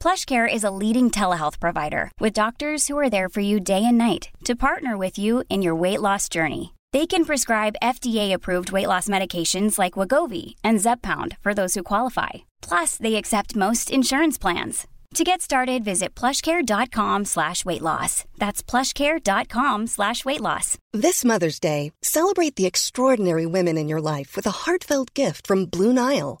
PlushCare is a leading telehealth provider with doctors who are there for you day and night to partner with you in your weight loss journey. They can prescribe FDA-approved weight loss medications like Wagovi and Zepbound for those who qualify. Plus, they accept most insurance plans. To get started, visit plushcare.com slash weight loss. That's plushcare.com slash weight loss. This Mother's Day, celebrate the extraordinary women in your life with a heartfelt gift from Blue Nile.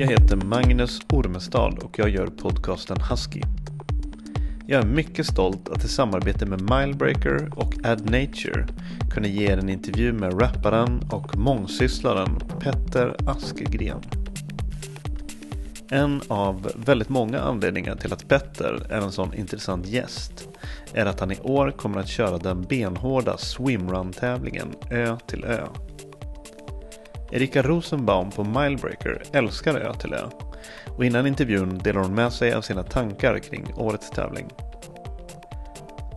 Jag heter Magnus Ormestad och jag gör podcasten Husky. Jag är mycket stolt att i samarbete med Milebreaker och Ad Nature kunna ge er en intervju med rapparen och mångsysslaren Petter Askegren. En av väldigt många anledningar till att Petter är en sån intressant gäst är att han i år kommer att köra den benhårda swimrun-tävlingen Ö till Ö. Erika Rosenbaum på Milebreaker älskar Ö till Ö och innan intervjun delar hon med sig av sina tankar kring årets tävling.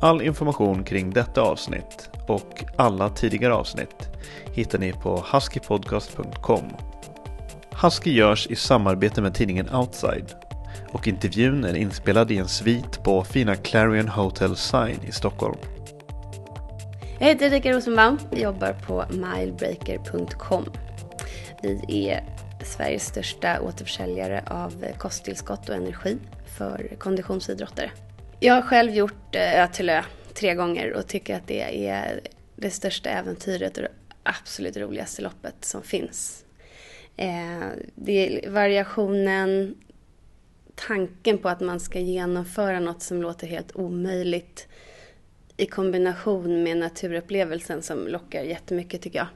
All information kring detta avsnitt och alla tidigare avsnitt hittar ni på huskypodcast.com. Husky görs i samarbete med tidningen Outside och intervjun är inspelad i en svit på fina Clarion Hotel Sign i Stockholm. Jag heter Erika Rosenbaum och jobbar på milebreaker.com. Vi är Sveriges största återförsäljare av kosttillskott och energi för konditionsidrottare. Jag har själv gjort eh, Ö till Ö tre gånger och tycker att det är det största äventyret och det absolut roligaste loppet som finns. Eh, det är variationen, tanken på att man ska genomföra något som låter helt omöjligt i kombination med naturupplevelsen som lockar jättemycket tycker jag.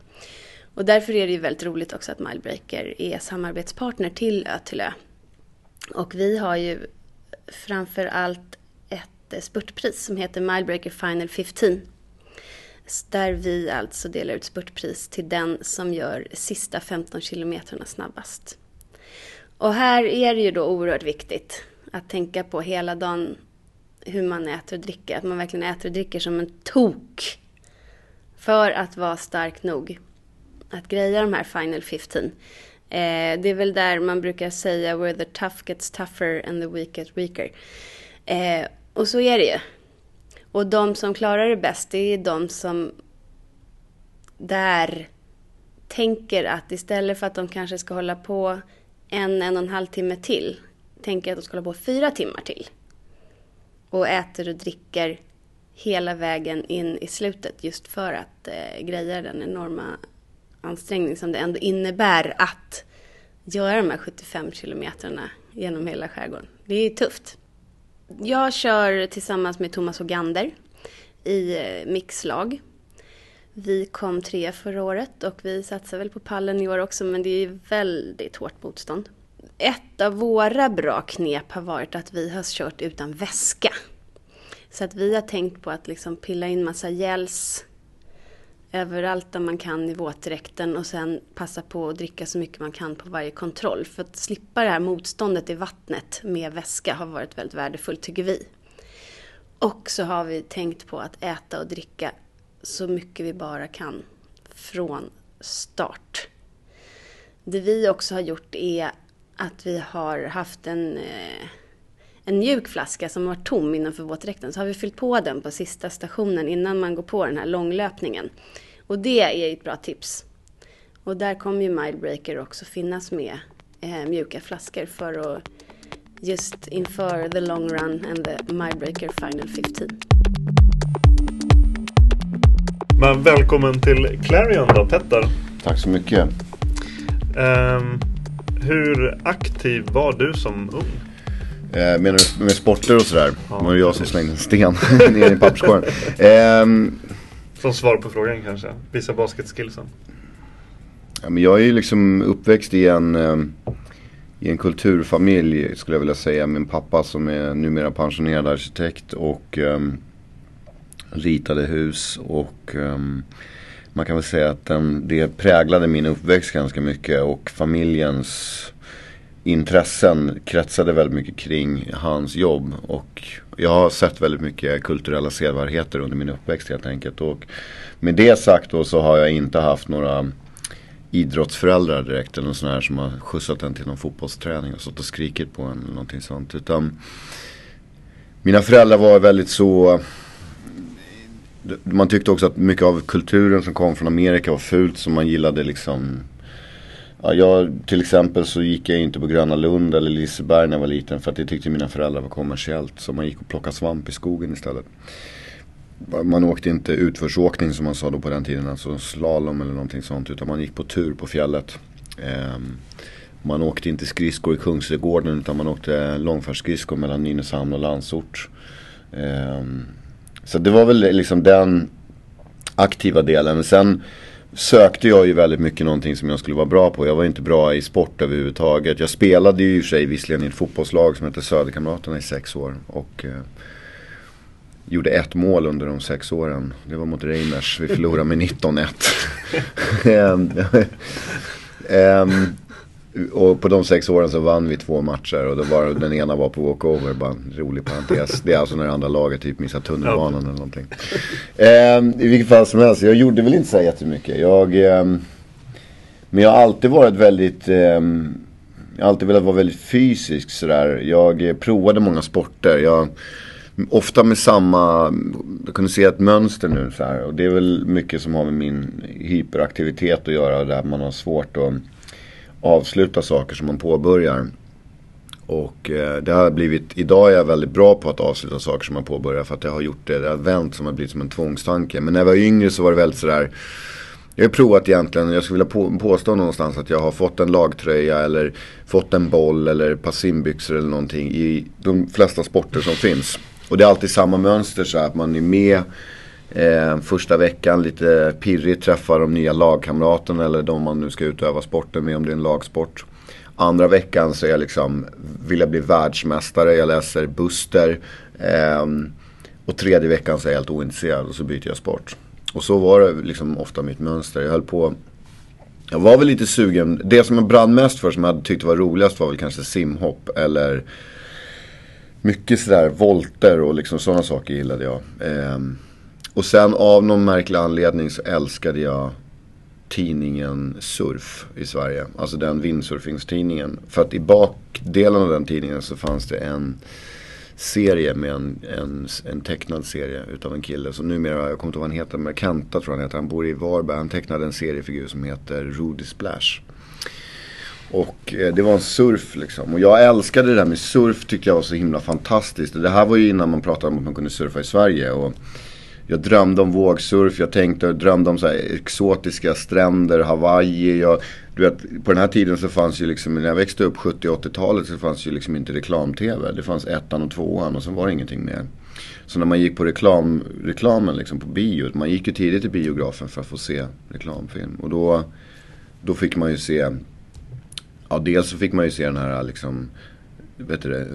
Och därför är det ju väldigt roligt också att Milebreaker är samarbetspartner till Ö till Ö. Och vi har ju framför allt ett eh, spurtpris som heter Milebreaker Final 15. Där vi alltså delar ut spurtpris till den som gör sista 15 kilometrarna snabbast. Och här är det ju då oerhört viktigt att tänka på hela dagen hur man äter och dricker. Att man verkligen äter och dricker som en tok. För att vara stark nog att greja de här Final 15. Eh, det är väl där man brukar säga where the tough gets tougher and the weak gets weaker. Eh, och så är det ju. Och de som klarar det bäst, det är de som där tänker att istället för att de kanske ska hålla på en, en och en halv timme till, tänker att de ska hålla på fyra timmar till. Och äter och dricker hela vägen in i slutet just för att eh, greja den enorma ansträngning som det ändå innebär att göra de här 75 kilometrarna genom hela skärgården. Det är tufft. Jag kör tillsammans med Thomas Ogander i eh, mixlag. Vi kom tre förra året och vi satsar väl på pallen i år också men det är väldigt hårt motstånd. Ett av våra bra knep har varit att vi har kört utan väska. Så att vi har tänkt på att liksom pilla in massa gels överallt där man kan i våtdräkten och sen passa på att dricka så mycket man kan på varje kontroll. För att slippa det här motståndet i vattnet med väska har varit väldigt värdefullt tycker vi. Och så har vi tänkt på att äta och dricka så mycket vi bara kan från start. Det vi också har gjort är att vi har haft en, eh, en mjuk flaska som var tom innanför våtdräkten. Så har vi fyllt på den på sista stationen innan man går på den här långlöpningen. Och det är ett bra tips. Och där kommer ju Milebreaker också finnas med eh, mjuka flaskor för att just inför the long run and the Milebreaker Final 15. Men välkommen till Clarion då Petter. Tack så mycket. Um, hur aktiv var du som ung? Eh, menar du med sporter och sådär? Ja, det var jag som slängde en sten ner i papperskorgen. Eh, som svar på frågan kanske? Visa basketskillsen. Ja, men jag är ju liksom uppväxt i en, eh, i en kulturfamilj skulle jag vilja säga. Min pappa som är numera pensionerad arkitekt och um, ritade hus. Och um, man kan väl säga att den, det präglade min uppväxt ganska mycket. Och familjens intressen kretsade väldigt mycket kring hans jobb. Och jag har sett väldigt mycket kulturella sevärdheter under min uppväxt helt enkelt. Och med det sagt då så har jag inte haft några idrottsföräldrar direkt. Eller någon sån här som har skjutsat en till någon fotbollsträning och stått och skrikit på en eller någonting sånt. Utan mina föräldrar var väldigt så man tyckte också att mycket av kulturen som kom från Amerika var fult så man gillade liksom Ja, jag, till exempel så gick jag inte på Gröna Lund eller Liseberg när jag var liten för att det tyckte mina föräldrar var kommersiellt. Så man gick och plockade svamp i skogen istället. Man åkte inte utförsåkning som man sa då på den tiden, alltså slalom eller någonting sånt. Utan man gick på tur på fjället. Um, man åkte inte skridskor i Kungsträdgården utan man åkte långfärdsskridskor mellan Nynäshamn och Landsort. Um, så det var väl liksom den aktiva delen. Men sen sökte jag ju väldigt mycket någonting som jag skulle vara bra på. Jag var inte bra i sport överhuvudtaget. Jag spelade ju i och för sig visserligen i ett fotbollslag som hette Söderkamraterna i sex år. Och eh, gjorde ett mål under de sex åren. Det var mot Reimers. Vi förlorade med 19-1. Och på de sex åren så vann vi två matcher och då var, den ena var på walkover, bara en rolig parentes. Det är alltså när det andra laget typ missar tunnelbanan eller någonting. Eh, I vilket fall som helst, jag gjorde väl inte så jättemycket. Jag, eh, men jag har alltid varit väldigt, eh, jag har alltid velat vara väldigt fysisk sådär. Jag eh, provade många sporter. Jag, ofta med samma, jag kunde se ett mönster nu så här. Och det är väl mycket som har med min hyperaktivitet att göra. Där man har svårt att avsluta saker som man påbörjar. Och eh, det har blivit, idag är jag väldigt bra på att avsluta saker som man påbörjar för att jag har gjort det, det har vänt som har blivit som en tvångstanke. Men när jag var yngre så var det väldigt sådär jag har provat egentligen, jag skulle vilja på, påstå någonstans att jag har fått en lagtröja eller fått en boll eller ett par simbyxor eller någonting i de flesta sporter som finns. Och det är alltid samma mönster så att man är med Eh, första veckan lite pirrigt träffa de nya lagkamraterna eller de man nu ska utöva sporten med om det är en lagsport. Andra veckan så är jag liksom, vill jag bli världsmästare, jag läser Buster. Eh, och tredje veckan så är jag helt ointresserad och så byter jag sport. Och så var det liksom ofta mitt mönster. Jag höll på jag var väl lite sugen. Det som jag brann mest för som jag tyckte var roligast var väl kanske simhopp eller mycket sådär volter och liksom sådana saker gillade jag. Eh, och sen av någon märklig anledning så älskade jag tidningen Surf i Sverige. Alltså den windsurfingstidningen. För att i bakdelen av den tidningen så fanns det en serie med en, en, en tecknad serie utav en kille som numera, jag kommer inte ihåg vad han heter, men Kenta tror jag han heter. Han bor i Varberg. Han tecknade en seriefigur som heter Rudy Splash. Och eh, det var en surf liksom. Och jag älskade det där med surf tyckte jag var så himla fantastiskt. Det här var ju innan man pratade om att man kunde surfa i Sverige. Och jag drömde om vågsurf, jag tänkte, drömde om så exotiska stränder, Hawaii. Jag, du vet, på den här tiden så fanns ju liksom, när jag växte upp 70-80-talet så fanns ju liksom inte reklam-tv. Det fanns ettan och tvåan och sen var det ingenting mer. Så när man gick på reklam, reklamen liksom på bio, man gick ju tidigt till biografen för att få se reklamfilm. Och då, då fick man ju se, ja dels så fick man ju se den här liksom vet du det,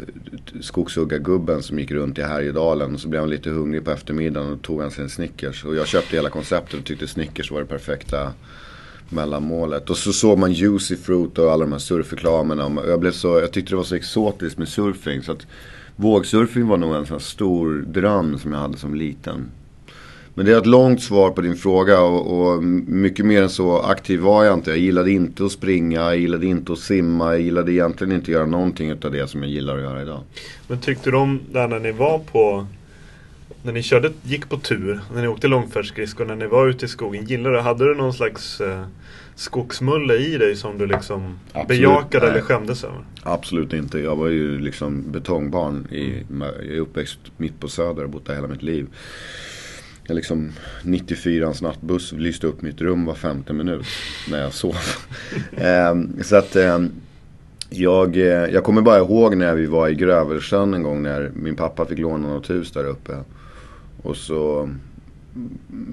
skogshuggargubben som gick runt i Härjedalen. Och så blev han lite hungrig på eftermiddagen och tog han sin Snickers. Och jag köpte hela konceptet och tyckte Snickers var det perfekta mellanmålet. Och så såg man Juicy Fruit och alla de här surfreklamerna. Jag, blev så, jag tyckte det var så exotiskt med surfing. Så att vågsurfing var nog en sån stor dröm som jag hade som liten. Men det är ett långt svar på din fråga och, och, mycket mer än så aktiv var jag inte. Jag gillade inte att springa, jag gillade inte att simma, jag gillade egentligen inte att göra någonting av det som jag gillar att göra idag. Men tyckte du om det när ni var på när ni körde, gick på tur, när ni åkte långfärdsskridskor, när ni var ute i skogen, gillade du, hade du någon slags eh, skogsmulle i dig som du liksom Absolut, bejakade nej. eller skämdes över? Absolut inte. Jag var ju liksom betongbarn. I, jag är uppväxt mitt på Söder och bott där hela mitt liv. Jag liksom 94ans nattbuss lyste upp mitt rum var femte minut när jag sov. Ehm, så att ehm, jag, eh, jag kommer bara ihåg när vi var i Grövelsjön en gång när min pappa fick låna något hus där uppe. Och så,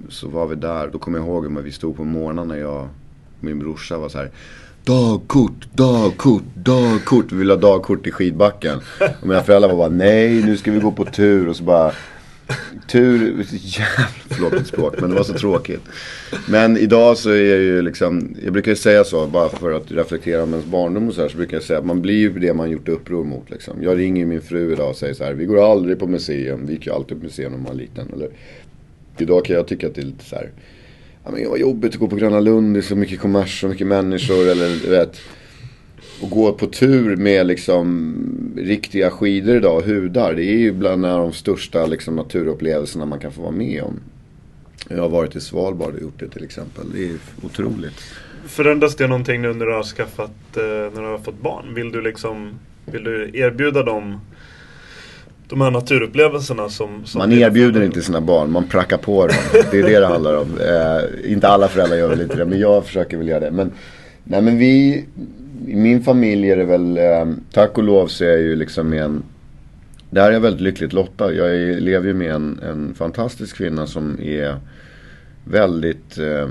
så var vi där. Då kommer jag ihåg att vi stod på morgonen när jag och min brorsa var så här. Dagkort, dagkort, dagkort. Vi ville ha dagkort i skidbacken. Och mina föräldrar var bara nej, nu ska vi gå på tur. Och så bara Tur, jävla, förlåt mitt språk, men det var så tråkigt. Men idag så är jag ju liksom, jag brukar ju säga så, bara för att reflektera om ens barndom och så här, så brukar jag säga att man blir ju det man gjort uppror mot liksom. Jag ringer ju min fru idag och säger så här, vi går aldrig på museum, vi gick ju alltid på museum när man var liten. Eller, idag kan jag tycka att det är lite så här, ja men vad jobbigt att gå på Gröna Lund, det är så mycket kommers, så mycket människor, eller du vet. Och gå på tur med liksom riktiga skidor idag, hudar. Det är ju bland de största liksom, naturupplevelserna man kan få vara med om. Jag har varit i Svalbard och gjort det till exempel. Det är otroligt. Förändras det någonting nu när du har skaffat, eh, när du har fått barn? Vill du liksom, vill du erbjuda dem de här naturupplevelserna som, som Man erbjuder inte sina barn, man prackar på dem. Det är det det handlar om. Eh, inte alla föräldrar gör väl inte det, men jag försöker väl göra det. Men, nej men vi, i min familj är det väl, eh, tack och lov så är jag ju liksom med en, där är jag väldigt lyckligt lottad. Jag är, lever ju med en, en fantastisk kvinna som är väldigt eh,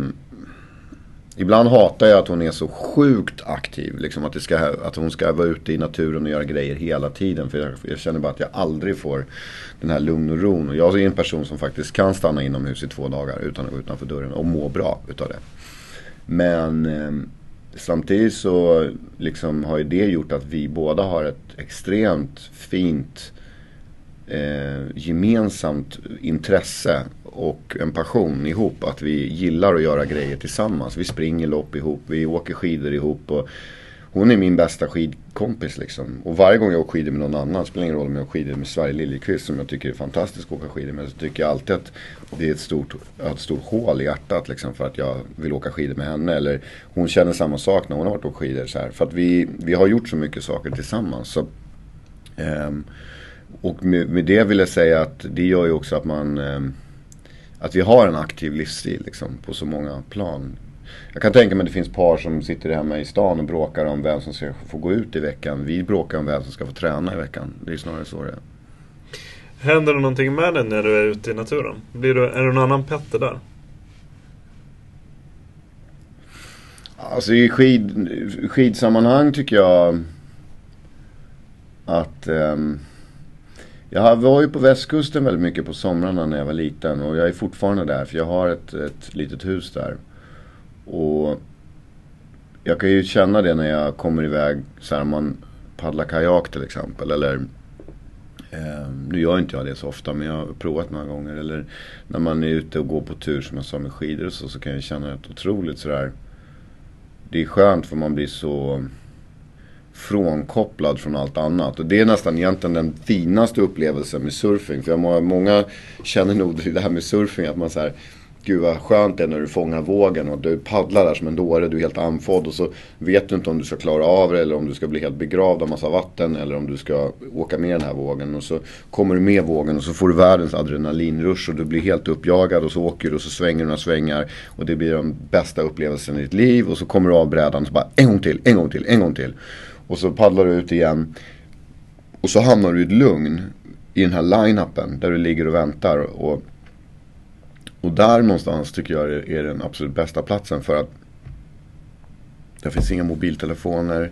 Ibland hatar jag att hon är så sjukt aktiv. Liksom att, det ska, att hon ska vara ute i naturen och göra grejer hela tiden. För jag, jag känner bara att jag aldrig får den här lugn och ron. Och jag är en person som faktiskt kan stanna inomhus i två dagar utan att gå utanför dörren och må bra utav det. Men eh, samtidigt så liksom har ju det gjort att vi båda har ett extremt fint eh, gemensamt intresse och en passion ihop. Att vi gillar att göra grejer tillsammans. Vi springer lopp ihop, vi åker skidor ihop. Och hon är min bästa skidkompis liksom. Och varje gång jag åker skidor med någon annan, spelar ingen roll om jag åker skidor med Sverige Liljekvist som jag tycker är fantastisk att åka skidor med. Så tycker jag alltid att det är ett stort, ett stort hål i hjärtat liksom för att jag vill åka skidor med henne. Eller hon känner samma sak när hon har varit och åkt skidor. Så här. För att vi, vi har gjort så mycket saker tillsammans. Så, ehm, och med, med det vill jag säga att det gör ju också att man ehm, att vi har en aktiv livsstil liksom, på så många plan. Jag kan tänka mig att det finns par som sitter hemma i stan och bråkar om vem som ska få gå ut i veckan. Vi bråkar om vem som ska få träna i veckan. Det är snarare så det är. Händer det någonting med dig när du är ute i naturen? Blir du, är du någon annan Petter där? Alltså i skid, skidsammanhang tycker jag att ehm, jag var ju på västkusten väldigt mycket på somrarna när jag var liten och jag är fortfarande där för jag har ett, ett litet hus där. Och jag kan ju känna det när jag kommer iväg så här man paddlar kajak till exempel eller eh, nu gör inte jag det så ofta men jag har provat några gånger eller när man är ute och går på tur som jag sa med skidor och så, så kan jag känna ett otroligt sådär det är skönt för man blir så frånkopplad från allt annat. Och det är nästan egentligen den finaste upplevelsen med surfing. För jag, må- många känner nog det här med surfing att man så här Gud vad skönt det är när du fångar vågen och du paddlar där som en dåre. Du är helt andfådd och så vet du inte om du ska klara av det eller om du ska bli helt begravd av massa vatten eller om du ska åka med den här vågen. Och så kommer du med vågen och så får du världens adrenalinrush och du blir helt uppjagad och så åker du och så svänger du några svängar. Och det blir den bästa upplevelsen i ditt liv och så kommer du av brädan och så bara en gång till, en gång till, en gång till. Och så paddlar du ut igen. Och så hamnar du i ett lugn i den här line-upen där du ligger och väntar. Och, och där någonstans tycker jag är, är den absolut bästa platsen för att det finns inga mobiltelefoner.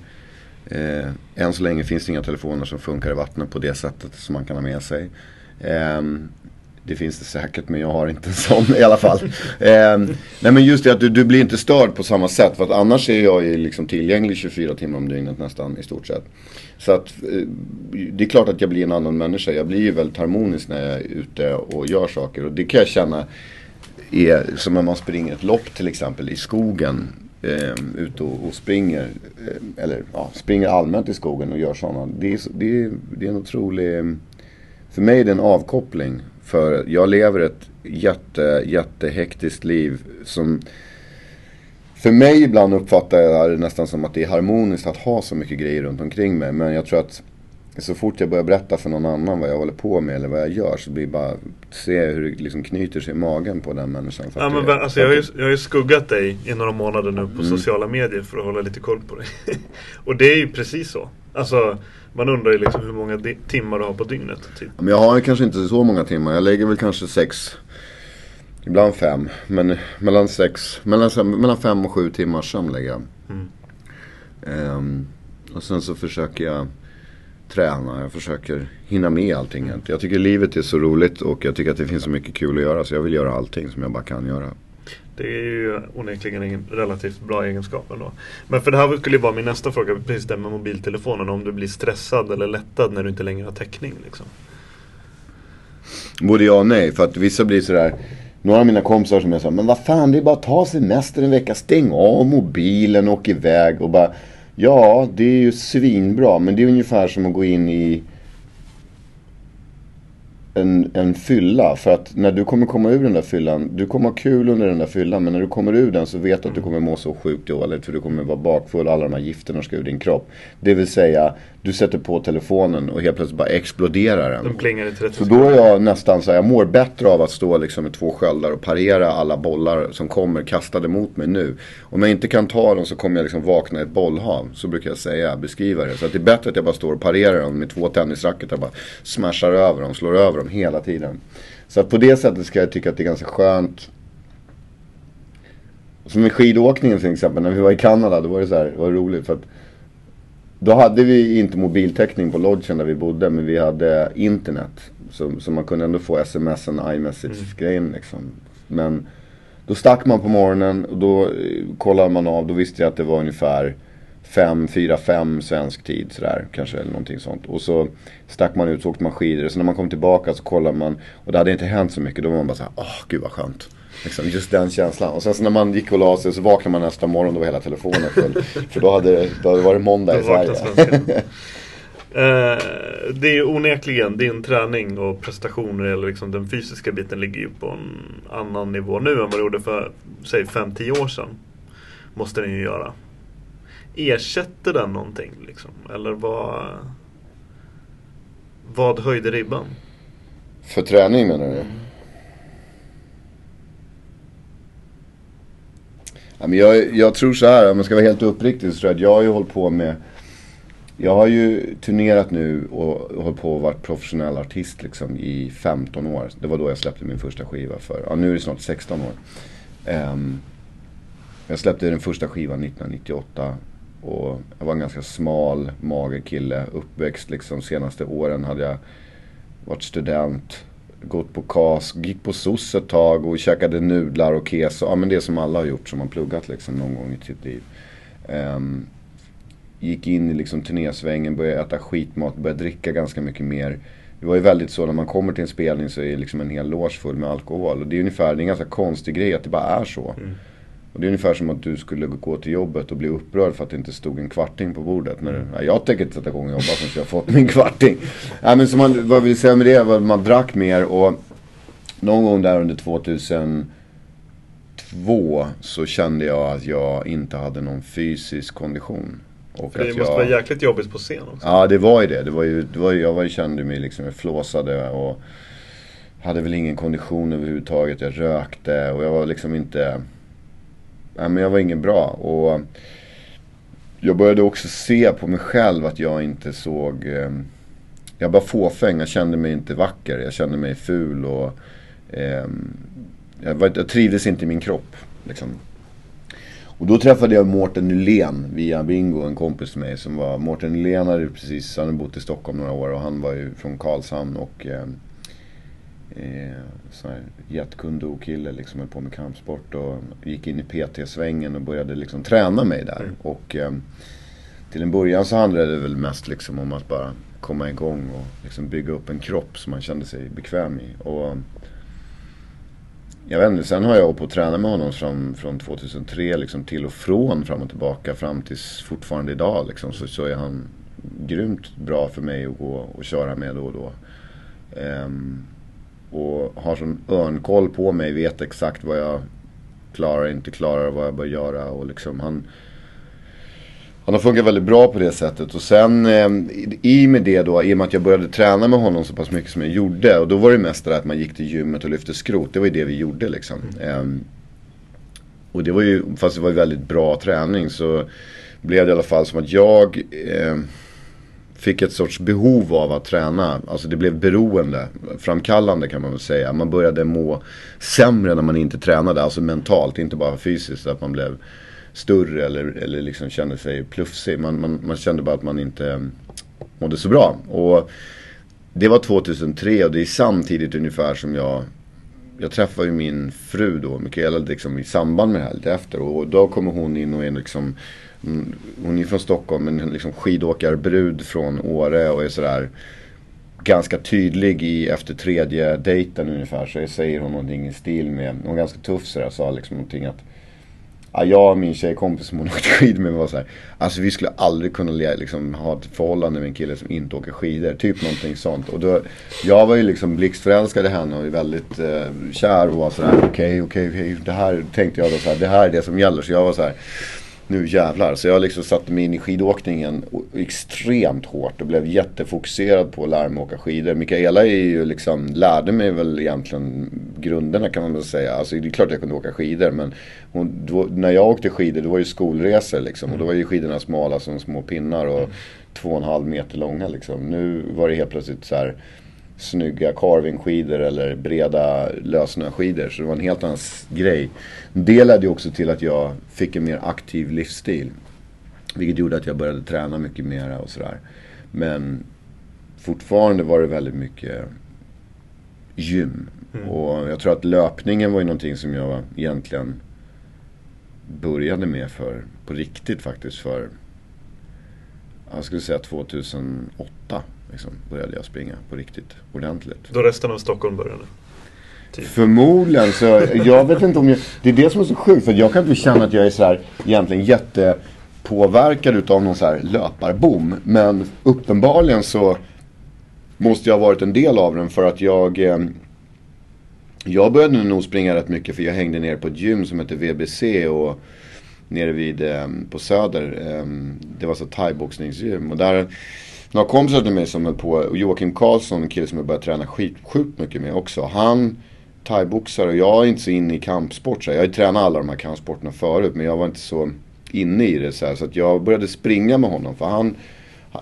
Eh, än så länge finns det inga telefoner som funkar i vattnet på det sättet som man kan ha med sig. Eh, det finns det säkert men jag har inte en sån i alla fall. Eh, nej men just det att du, du blir inte störd på samma sätt. För att annars är jag ju liksom tillgänglig 24 timmar om dygnet nästan i stort sett. Så att eh, det är klart att jag blir en annan människa. Jag blir ju väldigt harmonisk när jag är ute och gör saker. Och det kan jag känna är som när man springer ett lopp till exempel i skogen. Eh, ute och, och springer, eh, eller ja, springer allmänt i skogen och gör sådana. Det är, det är, det är en otrolig, för mig är det en avkoppling. För jag lever ett jätte, jättehektiskt liv som för mig ibland uppfattar jag det nästan som att det är harmoniskt att ha så mycket grejer runt omkring mig. Men jag tror att så fort jag börjar berätta för någon annan vad jag håller på med eller vad jag gör så blir bara se hur det liksom knyter sig i magen på den människan. ja, men, det, alltså, jag, har ju, jag har ju skuggat dig i några månader nu på Mm. sociala medier för att hålla lite koll på dig. och det är ju precis så. Alltså man undrar ju liksom hur många timmar du har på dygnet. Typ. Men jag har kanske inte så många timmar. Jag lägger väl kanske sex, ibland fem. Men mellan sex, mellan, mellan fem och sju timmar sömn lägger jag. Mm. Ehm, och sen så försöker jag träna. Jag försöker hinna med allting. Jag tycker livet är så roligt och jag tycker att det finns så mycket kul att göra. Så jag vill göra allting som jag bara kan göra. Det är ju onekligen en relativt bra egenskap ändå. Men för det här skulle ju vara min nästa fråga, precis det med mobiltelefonen. Om du blir stressad eller lättad när du inte längre har täckning. Liksom. Både ja och nej. För att vissa blir sådär. Några av mina kompisar som jag sa, men vad fan det är bara att ta semester en vecka, stäng av mobilen, åk iväg och bara Ja, det är ju svinbra men det är ungefär som att gå in i en, en fylla. För att när du kommer komma ur den där fyllan, du kommer ha kul under den där fyllan. Men när du kommer ur den så vet du att du kommer må så sjukt dåligt. För du kommer vara bakfull och alla de här gifterna ska ur din kropp. Det vill säga, du sätter på telefonen och helt plötsligt bara exploderar den. Den plingar i 30 Så då är jag nästan så här, jag mår bättre av att stå liksom med två sköldar och parera alla bollar som kommer kastade mot mig nu. Om jag inte kan ta dem så kommer jag liksom vakna i ett bollhav. Så brukar jag säga, beskriva det. Så att det är bättre att jag bara står och parerar dem med två tennisracket. Jag bara smashar över dem, slår över dem hela tiden. Så att på det sättet ska jag tycka att det är ganska skönt. Som med skidåkningen till exempel, när vi var i Kanada, då var det så här, det var roligt. för att då hade vi inte mobiltäckning på lodgen där vi bodde men vi hade internet. Så, så man kunde ändå få sms och iMessage-grejen liksom. Men då stack man på morgonen och då eh, kollade man av. Då visste jag att det var ungefär 5, 4, 5 svensk tid sådär. Kanske eller någonting sånt. Och så stack man ut så åkte man skidor. Så när man kom tillbaka så kollade man. Och det hade inte hänt så mycket. Då var man bara såhär, åh gud vad skönt. Liksom, just den känslan. Och sen så när man gick och la sig så vaknade man nästa morgon då var hela telefonen full. För då hade, då hade det varit måndag i Sverige. Eh, det är ju onekligen din träning och prestationer eller liksom den fysiska biten ligger ju på en annan nivå nu än vad det gjorde för säg 5-10 år sedan. Måste den ju göra. Ersätter den någonting liksom? Eller vad Vad höjde ribban? För träning menar du? Ja, men jag, jag tror så här, om man ska vara helt uppriktig så tror jag att jag har ju hållit på med Jag har ju turnerat nu och hållit på och varit professionell artist liksom i 15 år. Det var då jag släppte min första skiva för, ja nu är det snart 16 år. Ehm, jag släppte den första skivan 1998 och jag var en ganska smal, mager kille. Uppväxt liksom senaste åren hade jag varit student, gått på KAS, gick på SOS ett tag och käkade nudlar och keso. Ja men det som alla har gjort som har pluggat liksom någon gång i sitt liv. Um, gick in i liksom turnésvängen, började äta skitmat, började dricka ganska mycket mer. Det var ju väldigt så när man kommer till en spelning så är det liksom en hel loge full med alkohol. Och det är ungefär, det är en ganska konstig grej att det bara är så. Mm. Och det är ungefär som att du skulle gå till jobbet och bli upprörd för att det inte stod en kvarting på bordet. När, Mm. nej, jag tänker inte sätta igång och jobba förrän jag fått min kvarting. Nej, men så man, vad jag säga med det var att man drack mer och någon gång där under 2002 så kände jag att jag inte hade någon fysisk kondition. Och För det måste jag... vara jäkligt jobbigt på scen också. Ja det var ju det. det, var ju, det var ju, jag var, ju- kände mig liksom, jag flåsade och hade väl ingen kondition överhuvudtaget. Jag rökte och jag var liksom inte, nej men jag var ingen bra. Och jag började också se på mig själv att jag inte såg, eh, jag var fåfäng. Jag kände mig inte vacker. Jag kände mig ful och eh, jag, var, jag trivdes inte i min kropp. Liksom. Och då träffade jag Mårten Nylén via Bingo, en kompis till mig som var, Mårten Nylén hade precis, han hade bott i Stockholm några år och han var ju från Karlshamn och eh, eh, jättekundo-kille liksom, höll på med kampsport och gick in i PT-svängen och började liksom träna mig där. Och eh, till en början så handlade det väl mest liksom om att bara komma igång och liksom bygga upp en kropp som man kände sig bekväm i. Och, jag vet inte, sen har jag hållit på att träna med honom från, från 2003 liksom till och från fram och tillbaka fram tills fortfarande idag liksom. Så, så är han grymt bra för mig att gå och köra med då och då. Ehm, och har sån örnkoll på mig. Vet exakt vad jag klarar, inte klarar, vad jag bör göra. Och liksom han, han har funkat väldigt bra på det sättet. Och sen eh, i med det då, i och med att jag började träna med honom så pass mycket som jag gjorde. Och då var det mest det där att man gick till gymmet och lyfte skrot. Det var ju det vi gjorde liksom. Mm. Eh, och det var ju, fast det var ju väldigt bra träning så blev det i alla fall som att jag eh, fick ett sorts behov av att träna. Alltså det blev beroende, framkallande kan man väl säga. Man började må sämre när man inte tränade, alltså mentalt, inte bara fysiskt. Att man blev större eller, eller liksom kände sig plufsig. Man, man, man kände bara att man inte eh, mådde så bra. Och det var 2003 och det är samtidigt ungefär som jag jag träffade ju min fru då, Mikaela, liksom, i samband med det här lite efter. Och då kommer hon in och är liksom Mm, hon är från Stockholm men liksom skidåkarbrud från Åre och är sådär ganska tydlig i efter tredje dejten ungefär så säger hon någonting i stil med, hon är ganska tuff sådär, sa liksom någonting att Ja, jag och min tjejkompis som hon åkte skidor med var såhär Alltså vi skulle aldrig kunna liksom, ha ett förhållande med en kille som inte åker skidor. Typ någonting sånt. Och då, jag var ju liksom blixtförälskad i henne och väldigt eh, kär och var sådär okej, okay, okej, okay, okay. Det här tänkte jag då såhär, det här är det som gäller. Så jag var såhär nu jävlar. Så jag liksom satte mig in i skidåkningen extremt hårt och blev jättefokuserad på att lära mig åka skidor. Mikaela är ju liksom, lärde mig väl egentligen grunderna kan man väl säga. Alltså det är klart jag kunde åka skidor men hon, då, när jag åkte skidor då var det skolresor liksom. Och då var ju skidorna smala som små pinnar och två och en halv meter långa liksom. Nu var det helt plötsligt så här snygga carvingskidor eller breda lössnöskidor. Så det var en helt annan grej. Det ledde ju också till att jag fick en mer aktiv livsstil. Vilket gjorde att jag började träna mycket mera och sådär. Men fortfarande var det väldigt mycket gym. Mm. Och jag tror att löpningen var ju någonting som jag egentligen började med för, på riktigt faktiskt för, jag skulle säga 2008 liksom, började jag springa på riktigt ordentligt. Då resten av Stockholm började? Typ. Förmodligen så, jag vet inte om jag, det är det som är så sjukt för jag kan inte känna att jag är så här egentligen jättepåverkad utav någon så här löparboom. Men uppenbarligen så måste jag ha varit en del av den för att jag eh, jag började nog springa rätt mycket för jag hängde ner på ett gym som heter VBC och nere vid, eh, på Söder. Eh, det var så thaiboxningsgym och där några kompisar till mig som är på, Joakim Karlsson, en kille som jag börjat träna skit, sjukt mycket med också. Han thaiboxar och jag är inte så inne i kampsport. Så jag har ju tränat alla de här kampsporterna förut men jag var inte så inne i det. Så, här, så att jag började springa med honom. För han,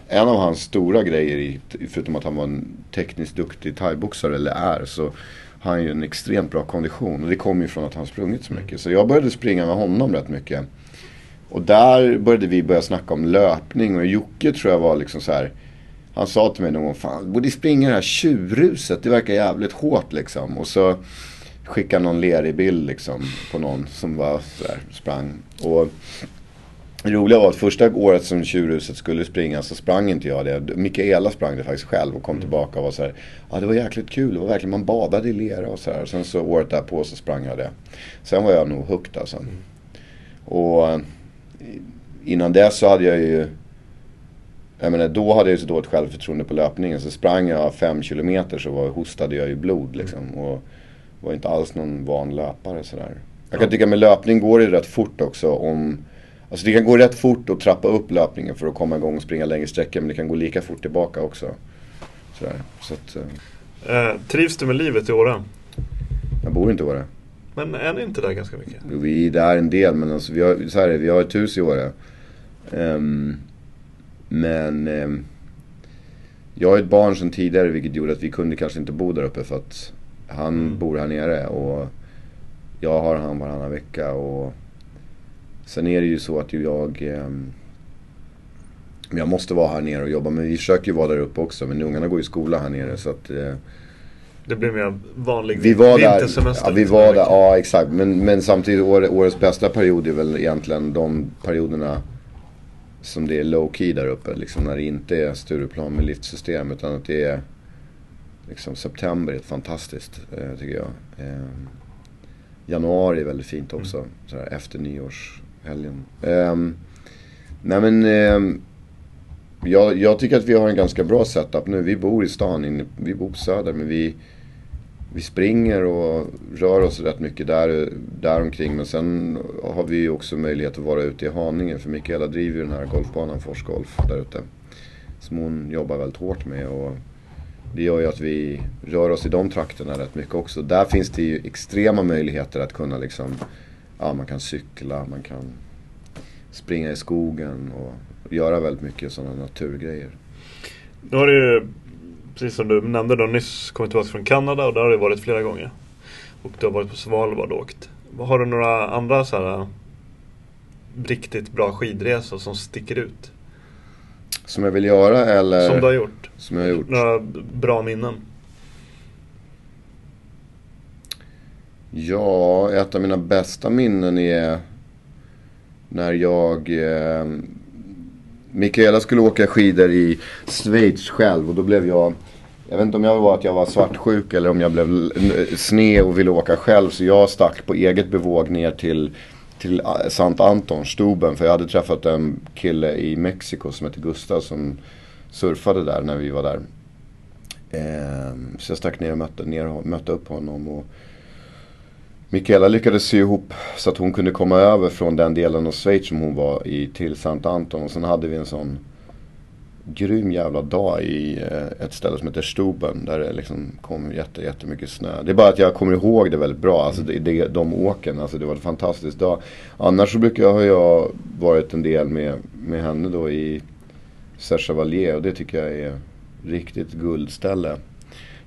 en av hans stora grejer, förutom att han var en tekniskt duktig thaiboxare, eller är, så har han ju en extremt bra kondition. Och det kommer ju från att han sprungit så mycket. Så jag började springa med honom rätt mycket. Och där började vi börja snacka om löpning och Jocke tror jag var liksom så här. Han sa till mig någon gång, fan borde springa det här tjurruset, det verkar jävligt hårt liksom. Och så skickade någon lerig bild liksom på någon som var så här, sprang. Och det roliga var att första året som tjurhuset skulle springa så sprang inte jag det. Mikaela sprang det faktiskt själv och kom tillbaka och var så här, ja det var jäkligt kul, det var verkligen, man badade i lera och så här. Sen så året därpå så sprang jag det. Sen var jag nog hooked alltså. Och innan dess så hade jag ju jag menar, då hade jag så dåligt självförtroende på löpningen. Så sprang jag fem kilometer så var, hostade jag ju blod liksom. Och var inte alls någon van löpare sådär. Jag kan tycka med löpning går det rätt fort också om... Alltså det kan gå rätt fort att trappa upp löpningen för att komma igång och springa längre sträckor. Men det kan gå lika fort tillbaka också. Sådär. Så att, uh... Eh, trivs du med livet i Åre? Jag bor inte i Åre. Men är ni inte där ganska mycket? Vi är där en del men alltså vi har, så här, vi har ett hus i Åre. Um, men um, jag har ett barn sedan tidigare vilket gjorde att vi kunde kanske inte bo där uppe för att han mm. bor här nere och jag har han varannan vecka och sen är det ju så att jag um, jag måste vara här nere och jobba men vi försöker ju vara där uppe också men ungarna går i skola här nere så att uh, det blir mer vanlig vi var vintersemester. Där, ja, vi var där, ja exakt. Men, men samtidigt år, årets bästa period är väl egentligen de perioderna som det är low key där uppe. Liksom när det inte är Stureplan med liftsystem utan att det är liksom september är fantastiskt eh, tycker jag. Eh, januari är väldigt fint också. Mm. Sådär, efter nyårshelgen. Eh, nej men ehm, jag, jag, tycker att vi har en ganska bra setup nu. Vi bor i stan, vi bor på Söder men vi vi springer och rör oss rätt mycket där, där omkring. Men sen har vi ju också möjlighet att vara ute i Haninge. För Mikaela driver ju den här golfbanan, Fors Golf, där ute. Som hon jobbar väldigt hårt med. Och det gör ju att vi rör oss i de trakterna rätt mycket också. Där finns det ju extrema möjligheter att kunna liksom, ja man kan cykla, man kan springa i skogen och göra väldigt mycket sådana naturgrejer. Nu har du precis som du nämnde då nyss, kommit tillbaka från Kanada och där har du varit flera gånger. Och du har varit på Svalbard och åkt. Har du några andra så här riktigt bra skidresor som sticker ut? Som jag vill göra eller? Som du har gjort? Som jag har gjort. Några bra minnen? Ja, ett av mina bästa minnen är när jag... Eh, Mikaela skulle åka skidor i Schweiz själv och då blev jag... Jag vet inte om jag var att jag var svartsjuk eller om jag blev sned och ville åka själv. Så jag stack på eget bevåg ner till, till eh, Sant Anton, Stuben. För jag hade träffat en kille i Mexiko som hette Gustav som surfade där när vi var där. Ehm, så jag stack ner och mötte, ner, mötte upp honom. Och, Mikaela lyckades sy ihop så att hon kunde komma över från den delen av Schweiz som hon var i till Sankt Anton. Och sen hade vi en sån grym jävla dag i eh, ett ställe som heter Stuben. Där det liksom kom jätte, jättemycket snö. Det är bara att jag kommer ihåg det väldigt bra. Alltså det, det, de åken. Alltså det var en fantastisk dag. Annars så brukar jag, har jag varit en del med, med henne då i Serge Chevalier. Och det tycker jag är riktigt guldställe.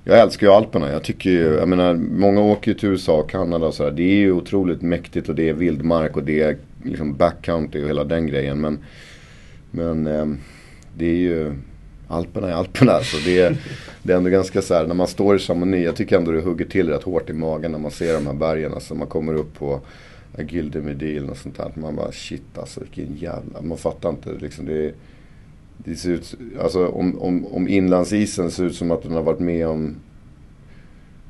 Jag älskar ju Alperna. Jag tycker ju, jag menar, många åker ju till USA och Kanada och sådär. Det är ju otroligt mäktigt och det är vildmark och det är liksom backcountry och hela den grejen. Men, men ehm, det är ju, Alperna är Alperna. Alltså det, är, det är ändå ganska så här, när man står i Chamonix, jag tycker ändå det hugger till rätt hårt i magen när man ser de här bergen. Alltså man kommer upp på Agilde Medil och sånt där. Man bara shit alltså vilken jävla, man fattar inte liksom. Det är, det ser ut, alltså om, om, om inlandsisen ser ut som att den har varit med om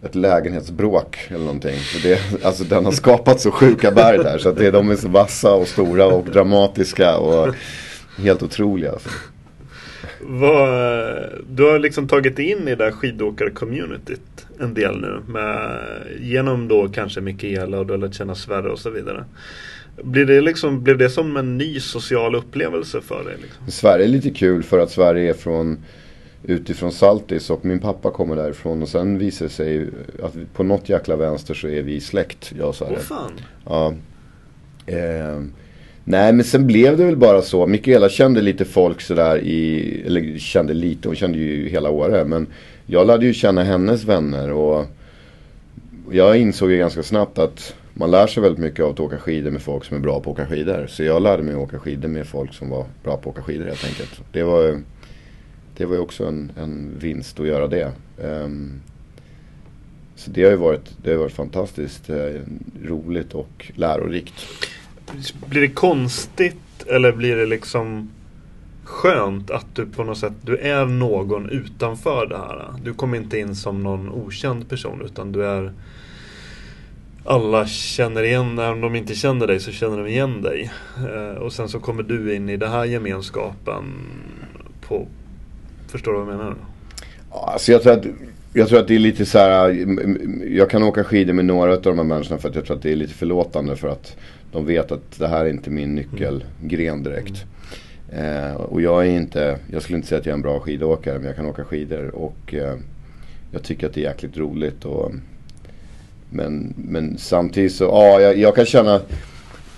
ett lägenhetsbråk eller någonting. Det, alltså den har skapat så sjuka berg där så att det, de är så vassa och stora och dramatiska och helt otroliga. Alltså. Vad, du har liksom tagit in i det där skidåkar-communityt en del nu. Med, genom då kanske Mikaela och du har lärt känna Sverre och så vidare. Blir det liksom, blev det som en ny social upplevelse för dig? Liksom? Sverige är lite kul för att Sverige är från utifrån Saltis och min pappa kommer därifrån och sen visar det sig att på något jäkla vänster så är vi släkt, jag och Sverige. Åh fan. Ja. Eh, nej men sen blev det väl bara så. Mikaela kände lite folk sådär i, eller kände lite, hon kände ju hela året. Men jag lärde ju känna hennes vänner och jag insåg ju ganska snabbt att man lär sig väldigt mycket av att åka skidor med folk som är bra på att åka skidor. Så jag lärde mig att åka skidor med folk som var bra på att åka skidor helt enkelt. Det var, det var ju också en, en vinst att göra det. Um, så det har ju varit, det har varit fantastiskt eh, roligt och lärorikt. Blir det konstigt eller blir det liksom skönt att du på något sätt, du är någon utanför det här? Du kommer inte in som någon okänd person utan du är alla känner igen, även om de inte känner dig så känner de igen dig. Eh, och sen så kommer du in i den här gemenskapen på, förstår du vad jag menar? Alltså jag tror att jag tror att det är lite så här, jag kan åka skidor med några av de här människorna för att jag tror att det är lite förlåtande för att de vet att det här är inte min nyckelgren direkt. Mm. Eh, och jag är inte, jag skulle inte säga att jag är en bra skidåkare men jag kan åka skidor och eh, jag tycker att det är jäkligt roligt. Och, men, men samtidigt så, ja jag, jag kan känna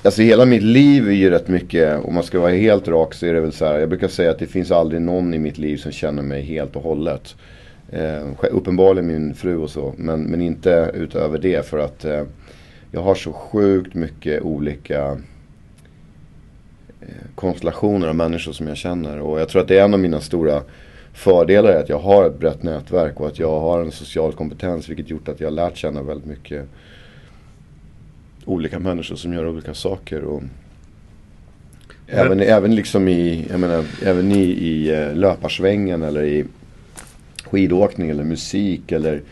Alltså hela mitt liv är ju rätt mycket, om man ska vara helt rak så är det väl så här. Jag brukar säga att det finns aldrig någon i mitt liv som känner mig helt och hållet. Eh, uppenbarligen min fru och så, men, men inte utöver det för att eh, jag har så sjukt mycket olika eh, konstellationer av människor som jag känner. Och jag tror att det är en av mina stora fördelar är att jag har ett brett nätverk och att jag har en social kompetens vilket gjort att jag har lärt känna väldigt mycket olika människor som gör olika saker. Och även, även liksom i, jag menar, även i, i eh, löparsvängen eller i skidåkning eller musik eller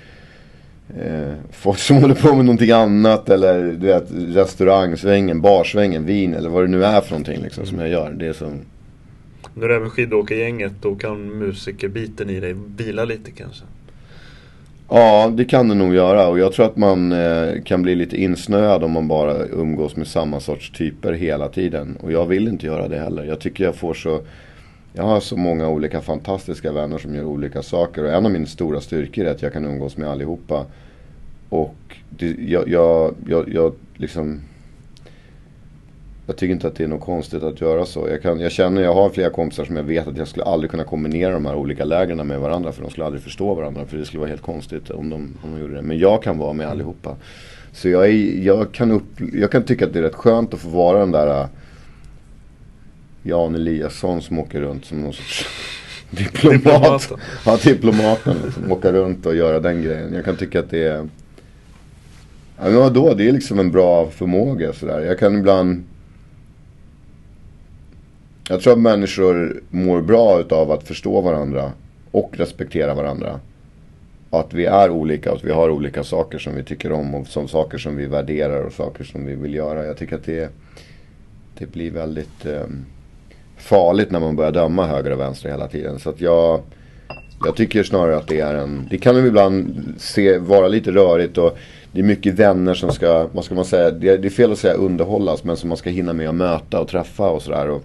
eh, folk som håller på med någonting annat eller du vet, restaurangsvängen, barsvängen, vin eller vad det nu är för någonting liksom, som jag gör. Det är som... När du är med skidåkargänget då kan musikerbiten i dig vila lite kanske? Ja, det kan det nog göra. Och jag tror att man eh, kan bli lite insnöad om man bara umgås med samma sorts typer hela tiden. Och jag vill inte göra det heller. Jag tycker jag får så... Jag har så många olika fantastiska vänner som gör olika saker. Och en av mina stora styrkor är att jag kan umgås med allihopa. Och det, jag, jag, jag, jag liksom... Jag tycker inte att det är något konstigt att göra så. Jag, kan, jag känner, jag har flera kompisar som jag vet att jag skulle aldrig kunna kombinera de här olika lägren med varandra. För de skulle aldrig förstå varandra. För det skulle vara helt konstigt om de, om de gjorde det. Men jag kan vara med allihopa. Så jag, är, jag, kan upp, jag kan tycka att det är rätt skönt att få vara den där uh, Jan Eliasson som åker runt som någon sorts diplomat. Diplomaten. Ja, diplomaten. Som åker runt och göra den grejen. Jag kan tycka att det är... Ja, men vadå? Det är liksom en bra förmåga sådär. Jag kan ibland... Jag tror att människor mår bra utav att förstå varandra och respektera varandra. Att vi är olika och att vi har olika saker som vi tycker om och som saker som vi värderar och saker som vi vill göra. Jag tycker att det, det blir väldigt eh, farligt när man börjar döma höger och vänster hela tiden. Så att jag, jag tycker snarare att det är en, det kan ibland se, vara lite rörigt och det är mycket vänner som ska, vad ska man säga, det, det är fel att säga underhållas men som man ska hinna med att möta och träffa och sådär.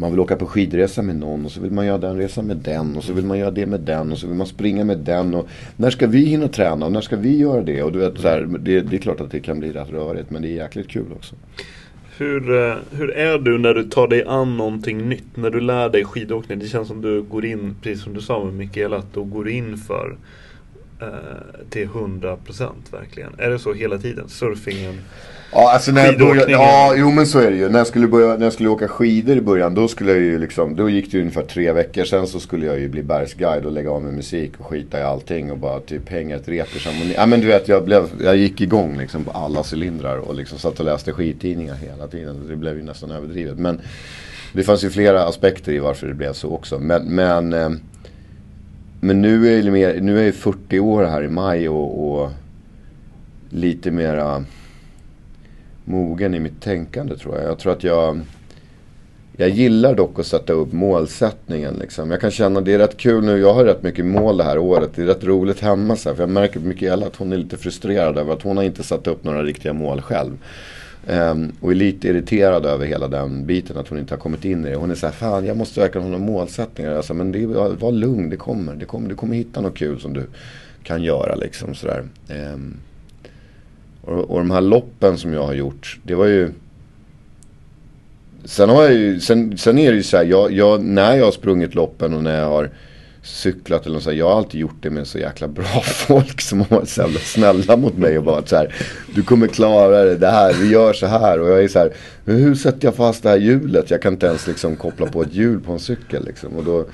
Man vill åka på skidresa med någon och så vill man göra den resan med den och så vill man göra det med den och så vill man springa med den. Och när ska vi hinna träna och när ska vi göra det? Och du vet, så här, det, det är klart att det kan bli rätt rörigt men det är jäkligt kul också. Hur, eh, hur är du när du tar dig an någonting nytt? När du lär dig skidåkning? Det känns som du går in, precis som du sa med Mikaela, att du går in för eh, till 100% verkligen. Är det så hela tiden? Surfingen? Ja, alltså när jag började, ja, jo men så är det ju. När jag, skulle börja, när jag skulle åka skidor i början, då skulle jag ju liksom, då gick det ju ungefär tre veckor. Sen så skulle jag ju bli bergsguide och lägga av med musik och skita i allting och bara typ hänga ett rep i. Ja men du vet, jag, blev, jag gick igång liksom på alla cylindrar och liksom satt och läste skidtidningar hela tiden. Det blev ju nästan överdrivet. Men det fanns ju flera aspekter i varför det blev så också. Men, men, eh, men nu, är det mer, nu är jag 40 år här i maj och, och lite mera mogen i mitt tänkande tror jag. Jag tror att jag... Jag gillar dock att sätta upp målsättningen liksom. Jag kan känna att det är rätt kul nu. Jag har rätt mycket mål det här året. Det är rätt roligt hemma så här, För jag märker på Mikaela att hon är lite frustrerad över att hon har inte satt upp några riktiga mål själv. Um, och är lite irriterad över hela den biten. Att hon inte har kommit in i det. Hon är så här, fan jag måste verkligen ha några målsättningar. Jag sa, men det, var, var lugn, det kommer. det kommer. Du kommer hitta något kul som du kan göra liksom sådär. um, ehm, och, och de här loppen som jag har gjort, det var ju... Sen har jag ju, sen, sen är det ju så här, jag, jag, när jag har sprungit loppen och när jag har cyklat eller något så här, jag har alltid gjort det med så jäkla bra folk som har varit så jävla snälla mot mig och bara så här, du kommer klara det, det här, vi gör så här och jag är så här, hur sätter jag fast det här hjulet? Jag kan inte ens liksom koppla på ett hjul på en cykel liksom och då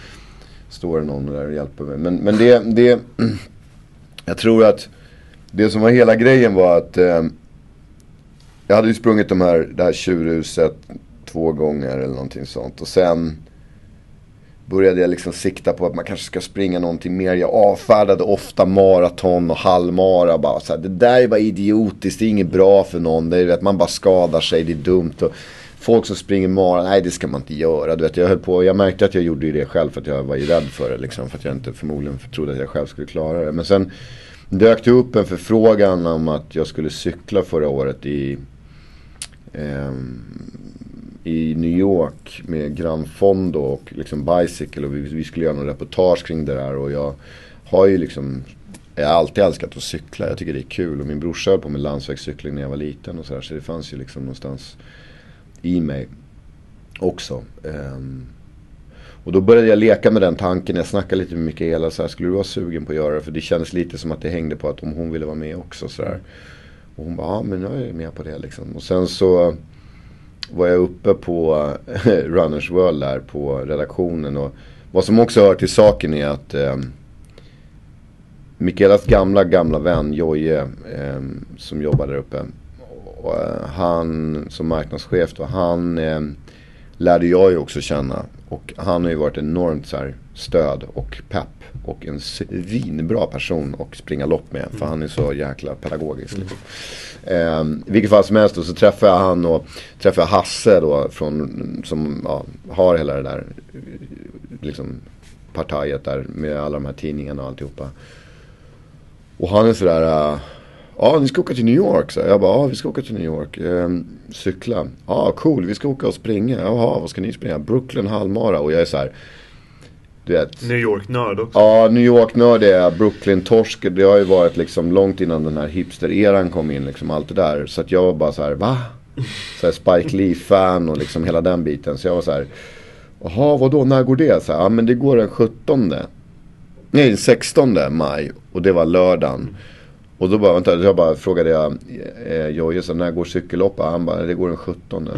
står det någon där och hjälper mig. Men, men det, det, jag tror att det som var hela grejen var att eh, jag hade ju sprungit de här, det här tjurhuset två gånger eller någonting sånt. Och sen började jag liksom sikta på att man kanske ska springa någonting mer. Jag avfärdade ofta maraton och halvmara. Bara så här, det där är bara idiotiskt, det är inget bra för någon. Det är att man bara skadar sig, det är dumt. Och folk som springer mara, nej det ska man inte göra. Du vet, jag höll på, jag märkte att jag gjorde det själv för att jag var ju rädd för det. Liksom, för att jag inte förmodligen trodde att jag själv skulle klara det. Men sen dök det upp en förfrågan om att jag skulle cykla förra året i, eh, i New York med Gran Fondo och liksom Bicycle. Och vi, vi skulle göra någon reportage kring det där. Och jag har ju liksom jag har alltid älskat att cykla. Jag tycker det är kul. Och min brorsa höll på med landsvägscykling när jag var liten och sådär. Så det fanns ju liksom någonstans i mig också. Ehm, och då började jag leka med den tanken. Jag snackade lite med Mikaela så här, skulle du vara sugen på att göra det? För det kändes lite som att det hängde på att om hon ville vara med också så där. Och hon bara, ja men jag är med på det liksom. Och sen så var jag uppe på Runners World där på redaktionen. Och vad som också hör till saken är att eh, Mikaelas gamla, gamla vän Joje eh, som jobbar där uppe. Och, eh, han som marknadschef då, han eh, lärde jag ju också känna. Och han har ju varit enormt så här, stöd och pepp. Och en svinbra person att springa lopp med. För han är så jäkla pedagogisk. Liksom. Eh, I vilket fall som helst då, så träffade jag han och träffade Hasse då. Från, som ja, har hela det där liksom, partajet där med alla de här tidningarna och alltihopa. Och han är sådär, uh, ja ni ska åka till New York. Så jag bara, ja vi ska åka till New York. Um, cykla. Ja cool, vi ska åka och springa. Jaha, vad ska ni springa? Brooklyn halvmara. Och jag är så här, du vet. New York-nörd också. Ja, New York-nörd är jag. Brooklyn-torsk. Det har ju varit liksom långt innan den här hipster-eran kom in. Liksom allt det där. Så att jag var bara så här, va? Så här Spike Lee-fan och liksom hela den biten. Så jag var så här, jaha vadå, när går det? Så här, ja men det går den 17. Nej, den 16 maj. Och det var lördagen. Och då bara, vänta, jag bara frågade jag eh, Jojje, så när går cykelloppet? Han bara, det går den 17.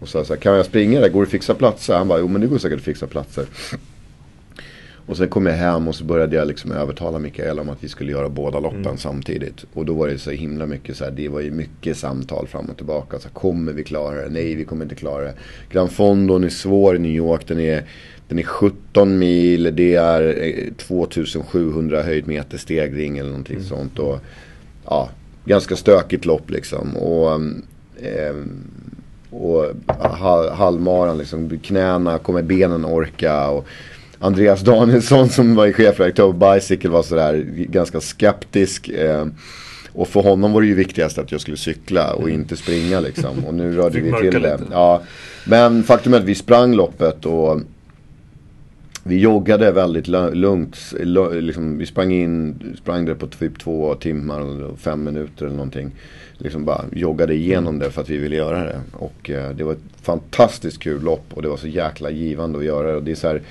Och så, så här, kan jag springa där? Går det att fixa platser? Han bara, jo men det går säkert att fixa platser. Och sen kom jag hem och så började jag liksom övertala Mikael om att vi skulle göra båda loppen mm. samtidigt. Och då var det så himla mycket så här, det var ju mycket samtal fram och tillbaka. Så här, kommer vi klara det? Nej, vi kommer inte klara det. Grand Fondon är svår i New York. Den är, den är 17 mil, det är 2700 eh, höjdmeter stegring eller någonting mm. sånt. Och, ja, ganska stökigt lopp liksom. Och, eh, och halvmaran liksom, knäna, kommer benen orka? Och, Andreas Danielsson som var chefredaktör på Bicycle var sådär ganska skeptisk. Eh, och för honom var det ju viktigast att jag skulle cykla och mm. inte springa liksom. Och nu rörde vi till det. Ja. Men faktum är att vi sprang loppet och vi joggade väldigt lugnt. Liksom, vi sprang in, sprang det på typ två timmar och fem minuter eller någonting. Liksom bara joggade igenom det för att vi ville göra det. Och eh, det var ett fantastiskt kul lopp och det var så jäkla givande att göra det. Och det är så här,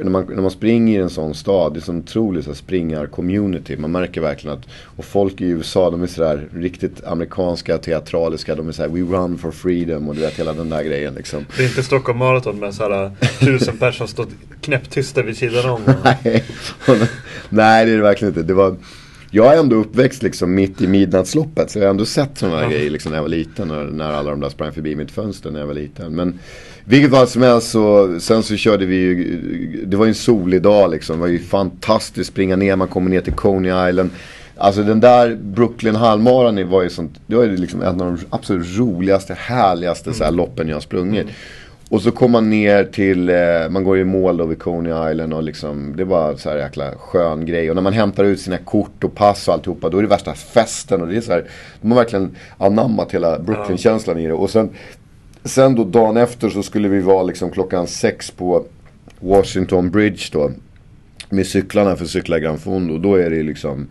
när man, när man springer i en sån stad, det är så otroligt springar-community. Man märker verkligen att, och folk i USA de är sådär riktigt amerikanska, teatraliska. De är såhär, we run for freedom och du vet hela den där grejen liksom. Det är inte Stockholm Marathon med såhär tusen personer som står knäpptysta vid sidan om. Nej. Nej, det är det verkligen inte. Det var, jag är ändå uppväxt liksom mitt i midnattsloppet. Så jag har ändå sett sådana här ja. grejer liksom när jag var liten. När, när alla de där sprang förbi mitt fönster när jag var liten. Men vilket fall som helst så, sen så körde vi ju, det var ju en solig dag liksom. Det var ju fantastiskt springa ner, man kommer ner till Coney Island. Alltså den där Brooklyn halvmaran var ju sånt, det var ju liksom en av de absolut roligaste, härligaste mm. så här, loppen jag har sprungit. Mm. Och så kom man ner till, eh, man går i mål då vid Coney Island och liksom, det var så här jäkla skön grej. Och när man hämtar ut sina kort och pass och alltihopa, då är det värsta festen. Och det är så här, de har verkligen anammat hela Brooklyn-känslan i det. Och sen Sen då dagen efter så skulle vi vara liksom klockan sex på Washington Bridge då. Med cyklarna för att cykla Grand Fondo. Då är det liksom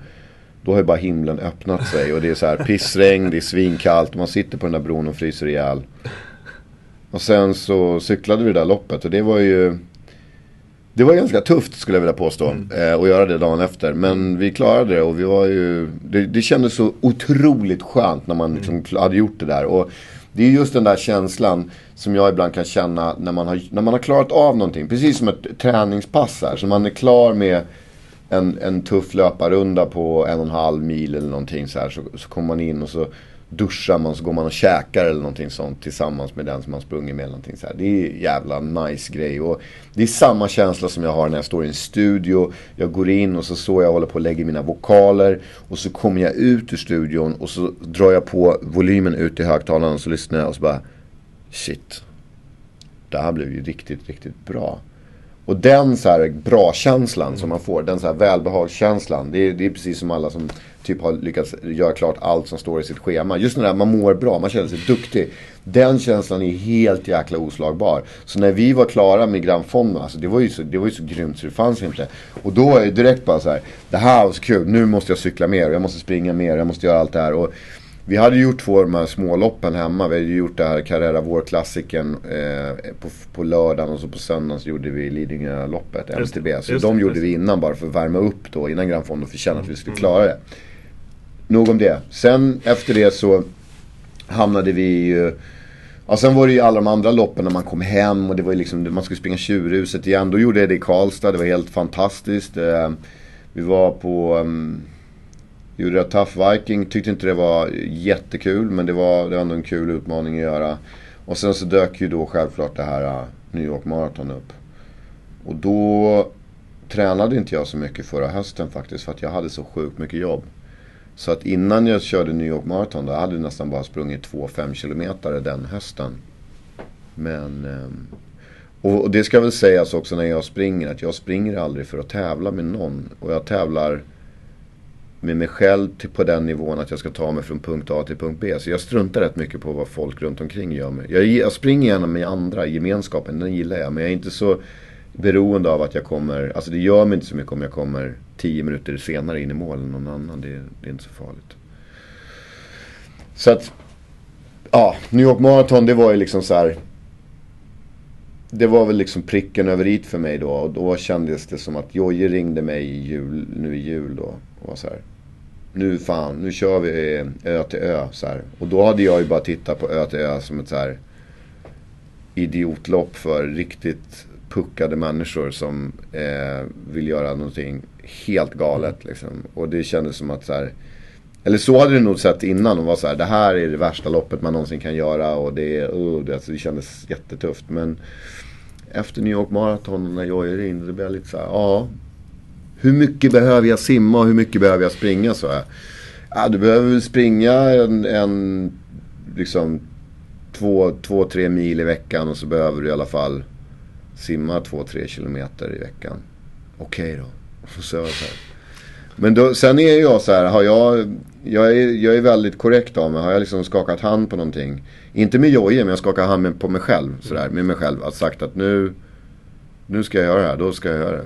då har ju bara himlen öppnat sig och det är så här pissregn, det är svinkallt, och man sitter på den där bron och fryser ihjäl. Och sen så cyklade vi det där loppet och det var ju Det var ganska tufft skulle jag vilja påstå. Mm. Eh, att göra det dagen efter. Men vi klarade det och vi var ju Det, det kändes så otroligt skönt när man liksom hade gjort det där. Och det är just den där känslan som jag ibland kan känna när man har, när man har klarat av någonting. Precis som ett träningspass här. Så man är klar med en, en tuff löparrunda på en och en halv mil eller någonting så här. Så, så kommer man in och så duschar man så går man och käkar eller någonting sånt tillsammans med den som man sprungit med. Någonting så här. Det är jävla nice grej. Och det är samma känsla som jag har när jag står i en studio. Jag går in och så står jag och håller på och lägger mina vokaler. Och så kommer jag ut ur studion och så drar jag på volymen ut i högtalaren och så lyssnar jag och så bara Shit. Det här blev ju riktigt, riktigt bra. Och den så här bra-känslan mm. som man får, den så här välbehagskänslan. Det är, det är precis som alla som typ har lyckats göra klart allt som står i sitt schema. Just när man mår bra, man känner sig duktig. Den känslan är helt jäkla oslagbar. Så när vi var klara med grannfonden, alltså det var ju så, det var ju så grymt så det fanns inte. Och då är det direkt bara så här, det här var så kul, nu måste jag cykla mer, jag måste springa mer, jag måste göra allt det här. Och vi hade gjort två av de här småloppen hemma. Vi hade gjort det här Carrera Vårklassiken eh, på, på lördagen och så på söndagen så gjorde vi Lidingöloppet, MTB. Så de gjorde vi innan bara för att värma upp då innan Grand Fondo för att känna att vi skulle klara det. Nog om det. Sen efter det så hamnade vi ju... Ja, sen var det ju alla de andra loppen när man kom hem och det var ju liksom, man skulle springa Tjurhuset igen. Då gjorde jag det i Karlstad, det var helt fantastiskt. Eh, vi var på... Gjorde jag Tough Viking, tyckte inte det var jättekul men det var, det var ändå en kul utmaning att göra. Och sen så dök ju då självklart det här äh, New York Marathon upp. Och då tränade inte jag så mycket förra hösten faktiskt för att jag hade så sjukt mycket jobb. Så att innan jag körde New York Marathon då hade jag nästan bara sprungit 2-5 kilometer den hösten. Men... Ehm, och det ska väl sägas också när jag springer att jag springer aldrig för att tävla med någon. Och jag tävlar med mig själv till, på den nivån att jag ska ta mig från punkt A till punkt B. Så jag struntar rätt mycket på vad folk runt omkring gör mig. Jag, jag springer gärna med andra, gemenskapen, den gillar jag. Men jag är inte så beroende av att jag kommer, alltså det gör mig inte så mycket om jag kommer tio minuter senare in i mål än någon annan. Det, det är inte så farligt. Så att, ja, New York Marathon det var ju liksom så här, Det var väl liksom pricken över i för mig då. Och då kändes det som att Jojje ringde mig i jul, nu i jul då. Och var så här, nu fan, nu kör vi ö till ö. Så här. Och då hade jag ju bara tittat på ö till ö som ett så här idiotlopp för riktigt puckade människor som eh, vill göra någonting helt galet. Liksom. Och det kändes som att så här, eller så hade det nog sett innan. och var så här, det här är det värsta loppet man någonsin kan göra. Och det, uh, oh, det, alltså, det kändes jättetufft. Men efter New York Marathon när jag är in, det blev lite så här, ja. Hur mycket behöver jag simma och hur mycket behöver jag springa? Så här. Ja, du behöver springa en, en liksom två, två, tre mil i veckan och så behöver du i alla fall simma två, tre kilometer i veckan. Okej okay då. Så, så här. Men då, sen är jag så här, har jag, jag är, jag är väldigt korrekt av mig. Har jag liksom skakat hand på någonting. Inte med Jojje, men jag skakar hand med, på mig själv. Sådär, med mig själv. Att sagt att nu, nu ska jag göra det här, då ska jag göra det.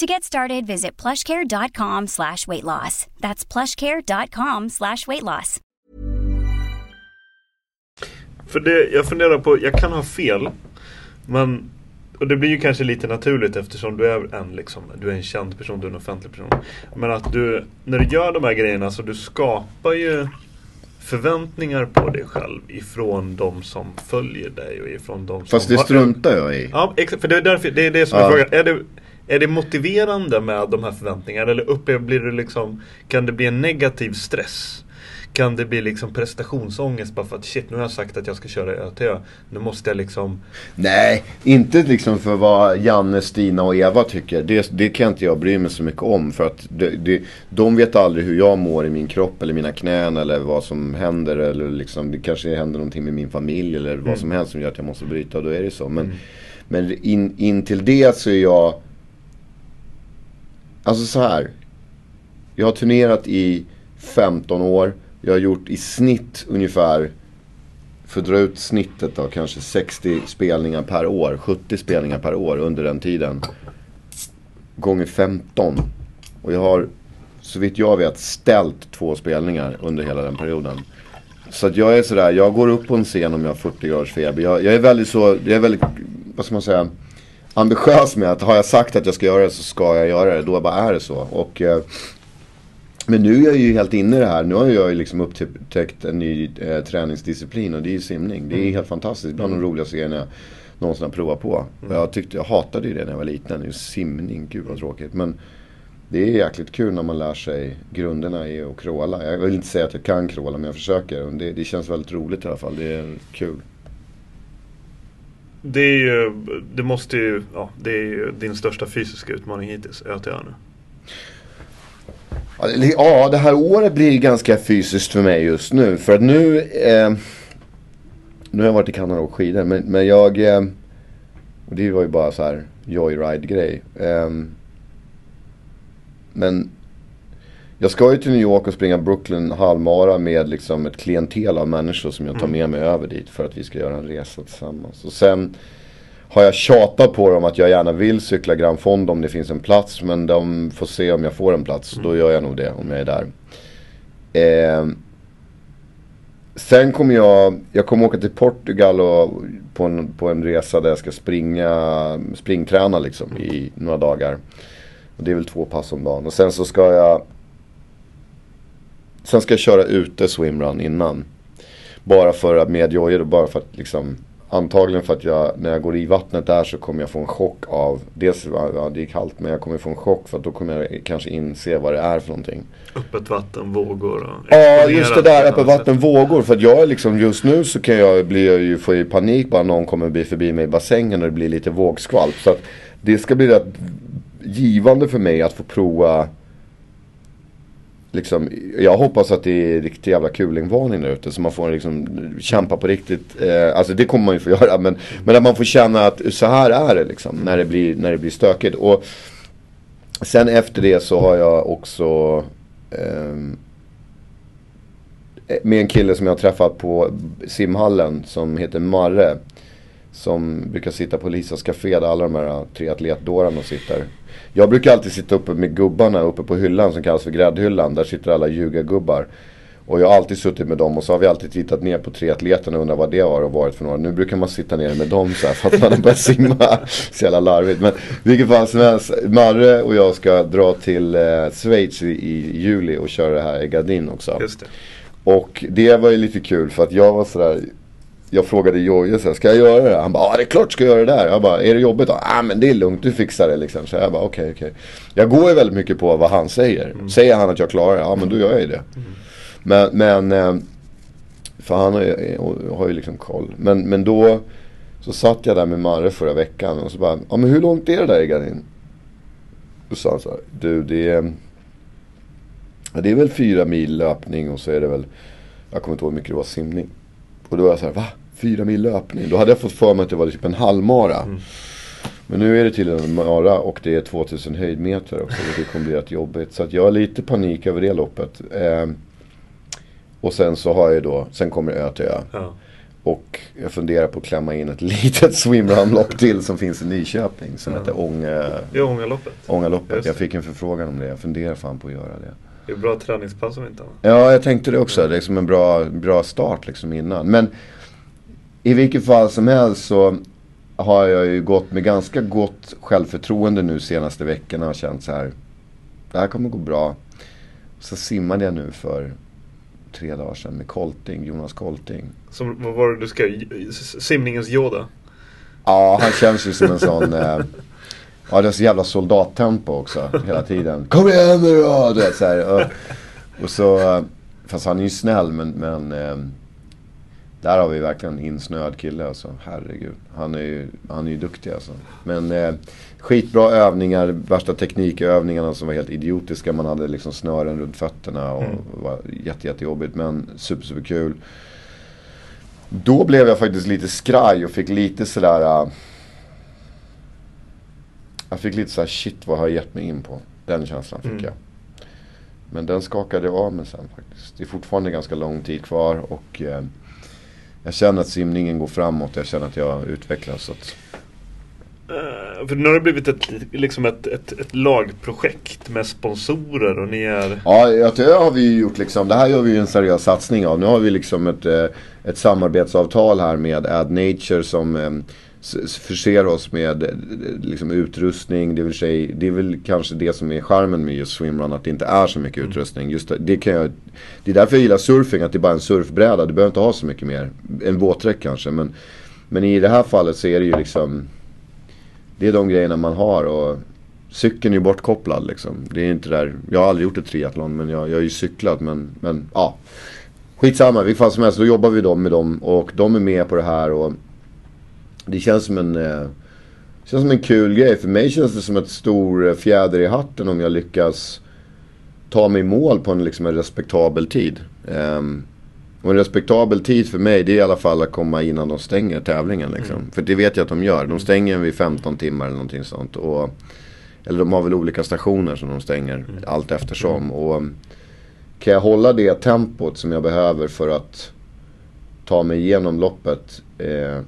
To get started, visit plushcare.com slash weight loss. That's plushcare.com slash weight loss. För det, jag funderar på, jag kan ha fel. Men, och det blir ju kanske lite naturligt eftersom du är en, liksom, du är en känd person, du är en offentlig person. Men att du, när du gör de här grejerna så du skapar ju förväntningar på dig själv ifrån de som följer dig och ifrån de som Fast det har- struntar jag i. Ja, exakt. För det är, därför, det är det som är Ja. frågan. Är det, är det motiverande med de här förväntningarna? Eller upplever, blir det liksom, kan det bli en negativ stress? Kan det bli liksom prestationsångest bara för att shit, nu har jag sagt att jag ska köra ö till ö. Nu måste jag liksom... Nej, inte liksom för vad Janne, Stina och Eva tycker. Det, det kan inte jag bry mig så mycket om. För att det, det, de vet aldrig hur jag mår i min kropp eller mina knän eller vad som händer. Eller liksom, det kanske händer någonting med min familj eller vad som helst som gör att jag måste bryta. Och då är det så. Men, men in, in till det så är jag... Alltså så här. Jag har turnerat i 15 år. Jag har gjort i snitt ungefär för att dra ut snittet då, kanske 60 spelningar per år, 70 spelningar per år under den tiden. Gånger 15. Och jag har, så vitt jag vet, ställt två spelningar under hela den perioden. Så att jag är sådär, jag går upp på en scen om jag har 40 graders feber. Jag, jag är väldigt så, jag är väldigt, vad ska man säga, ambitiös med att har jag sagt att jag ska göra det så ska jag göra det. Då bara är det så. Och eh, men nu är jag ju helt inne i det här. Nu har jag ju liksom upptäckt en ny eh, träningsdisciplin och det är ju simning. Det är helt fantastiskt. Bland de roligaste grejerna jag någonsin har provat på. Och jag, tyckte, jag hatade ju det när jag var liten. Just simning, gud vad tråkigt. Men det är jäkligt kul när man lär sig grunderna i att crawla. Jag vill inte säga att jag kan crawla men jag försöker. Det, det känns väldigt roligt i alla fall. Det är kul. Det är ju, det måste ju, ja, det är ju din största fysiska utmaning hittills, ÖTÖ nu. Ja, det- här året blir ganska fysiskt för mig just nu. För att nu... Eh, nu har jag varit i Kanada och skidor. Men, men jag... Eh, det var ju bara så här joyride-grej. Eh, men jag ska ju till New York och springa Brooklyn halvmara med liksom ett klientel av människor som jag tar med mig över dit för att vi ska göra en resa tillsammans. Och sen har jag tjatat på dem att jag gärna vill cykla Grand Fond om det finns en plats. Men de får se om jag får en plats. Då gör jag nog det om jag är där. Eh, sen kommer jag, jag kommer åka till Portugal och på en, på en resa där jag ska springa, springträna liksom i några dagar. Och det är väl två pass om dagen. Och sen så ska jag Sen ska jag köra ute swimrun innan. Bara för att med jojor, bara för att liksom Antagligen för att jag, när jag går i vattnet där så kommer jag få en chock av Dels, ja det är kallt men jag kommer få en chock för att då kommer jag kanske inse vad det är för någonting. Öppet vatten, vågor och Ja just det där, öppet vatten, vågor. För att jag är liksom just nu så kan jag bli, jag ju, få ju panik bara någon kommer bli förbi mig i bassängen och det blir lite vågskvalp. Så att det ska bli rätt givande för mig att få prova Liksom, jag hoppas att det är riktigt jävla kulingvarning där ute så man får liksom kämpa på riktigt. Eh, alltså det kommer man ju få göra men, men att man får känna att så här är det liksom när det blir, när det blir stökigt. Och sen efter det så har jag också ehm, eh, med en kille som jag har träffat på simhallen som heter Marre. Som brukar sitta på Lisas Café där alla de här tre atletdårarna sitter. Jag brukar alltid sitta uppe med gubbarna uppe på hyllan som kallas för gräddhyllan. Där sitter alla ljugargubbar. Och jag har alltid suttit med dem och så har vi alltid tittat ner på triatleterna och undrat vad det har varit för några. Nu brukar man sitta ner med dem så här för att man har börjat simma. Så jävla larvigt. Men vilket fall som helst. Marre och jag ska dra till eh, Schweiz i, i juli och köra det här i Gardin också. Just det. Och det var ju lite kul för att jag var sådär Jag frågade Jojje såhär, ska jag göra det? Han bara, ja det är klart ska jag göra det där. Jag bara, är det jobbigt? Ja ah, men det är lugnt, du fixar det liksom. Så jag bara, okej okej. Jag går ju väldigt mycket på vad han säger. Säger han att jag klarar det, ja men då gör jag ju det. Men, men eh, för han har ju, har ju liksom koll. Men, men då så satt jag där med Marre förra veckan och så bara, ja men hur långt är det där i Gardin? Då sa han så här, du det är det är väl fyra mil löpning och så är det väl, jag kommer inte ihåg hur mycket det var simning. Och då var jag så här, va? Fyra mil löpning? Då hade jag fått för mig att det var typ en halvmara. Men nu är det till en mara och det är 2000 höjdmeter också. Vilket kommer bli rätt jobbigt. Så jag har lite panik över det loppet. Eh, och sen så har jag då, sen kommer Ö till Ö. Ja. Och jag funderar på att klämma in ett litet swimrun-lopp till som finns i Nyköping. Som heter Ånge, Det är Ångaloppet. Ångaloppet. Jag fick en förfrågan om det. Jag funderar fan på att göra det. Det är bra träningspass om inte annat. Ja, jag tänkte det också. Det är som en bra, bra start liksom innan. Men i vilket fall som helst så har jag ju gått med ganska gott självförtroende nu senaste veckorna och känt så här. Det här kommer gå bra. Så simmade jag nu för tre dagar sedan med Kolting, Jonas Kolting. Som, vad var det du skrev? Simningens Yoda? Ja, han känns ju som en sån... Eh, ja, det är så jävla soldattempo också hela tiden. Kom igen nu då! Du vet, så här, och, och så... eh, Fast han är ju snäll men... men eh, där har vi verkligen en insnöad kille alltså. Herregud. Han är ju, han är ju duktig alltså. Men eh, skitbra övningar. Värsta teknikövningarna som var helt idiotiska. Man hade liksom snören runt fötterna och det var jätte, jättejobbigt. Men super, super kul. Då blev jag faktiskt lite skraj och fick lite sådär... Uh, jag fick lite såhär shit vad har jag gett mig in på? Den känslan fick Mm. jag. Men den skakade jag av mig sen faktiskt. Det är fortfarande ganska lång tid kvar och eh, jag känner att simningen går framåt. Jag känner att jag utvecklas. Så att, Eh, för nu har det blivit ett, liksom ett, ett, ett lagprojekt med sponsorer och ni är... Ja, det har vi gjort liksom. Det här gör vi ju en seriös satsning av. Nu har vi liksom ett, eh, ett samarbetsavtal här med Ad Nature som eh, förser oss med liksom utrustning. Det vill säga, det är väl kanske det som är charmen med just swimrun. Att det inte är så mycket utrustning. Just det, kan jag, det är därför jag gillar surfing. Att det är bara en surfbräda. Du behöver inte ha så mycket mer. En våtdräkt kanske. Men, men i det här fallet så är det ju liksom det är de grejerna man har och cykeln är ju bortkopplad liksom. Det är inte där, jag har aldrig gjort ett triathlon men jag, jag har ju cyklat men, men ja. Skitsamma, vilket fall som helst, då jobbar vi då med dem och de är med på det här och det känns som en eh, känns som en kul grej. För mig känns det som ett stor eh, fjäder i hatten om jag lyckas ta mig mål på en, liksom, en respektabel tid. Um, och en respektabel tid för mig det är i alla fall att komma innan de stänger tävlingen. Liksom. Mm. För det vet jag att de gör. De stänger vid 15 timmar eller någonting sånt. Och, eller de har väl olika stationer som de stänger mm. allt eftersom. Mm. Och kan jag hålla det tempot som jag behöver för att ta mig igenom loppet eh,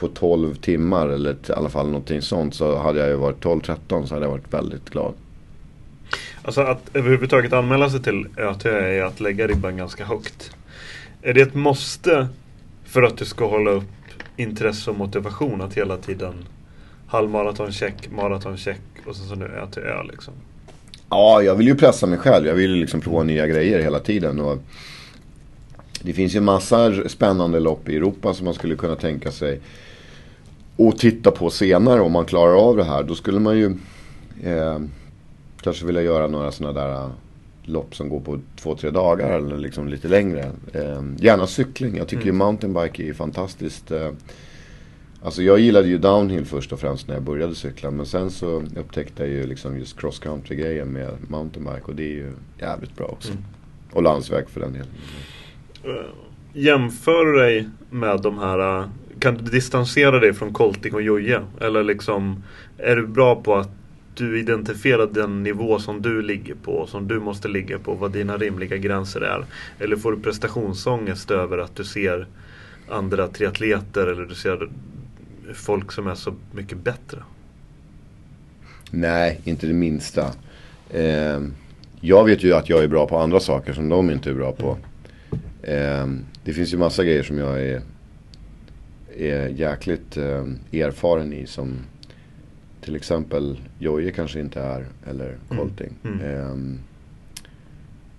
på 12 timmar eller i alla fall någonting sånt så hade jag ju varit 12-13 så hade jag varit väldigt glad. Alltså att överhuvudtaget anmäla sig till ÖTÖ är att lägga ribban ganska högt. Är det ett måste för att du ska hålla upp intresse och motivation att hela tiden halvmaratoncheck, maratoncheck och sen så nu ÖTÖ liksom? Ja, jag vill ju pressa mig själv. Jag vill liksom prova nya grejer hela tiden. Och det finns ju massa spännande lopp i Europa som man skulle kunna tänka sig att titta på senare om man klarar av det här. Då skulle man ju eh, kanske vilja göra några sådana där eh, lopp som går på två, tre dagar eller liksom lite längre. Eh, gärna cykling. Jag tycker mm. ju mountainbike är fantastiskt. Eh, alltså jag gillade ju downhill först och främst när jag började cykla. Men sen så upptäckte jag ju liksom just cross country grejen med mountainbike. Och det är ju jävligt bra också. Mm. Och landsväg för den delen. Uh, jämför dig med de här kan du distansera dig från Colting och Jojje? Eller liksom, är du bra på att du identifierar den nivå som du ligger på, som du måste ligga på, vad dina rimliga gränser är? Eller får du prestationsångest över att du ser andra triatleter eller du ser folk som är så mycket bättre? Nej, inte det minsta. Eh, jag vet ju att jag är bra på andra saker som de inte är bra på. Eh, det finns ju massa grejer som jag är är jäkligt eh, erfaren i som till exempel Jojje kanske inte är eller Colting. Mm. Mm.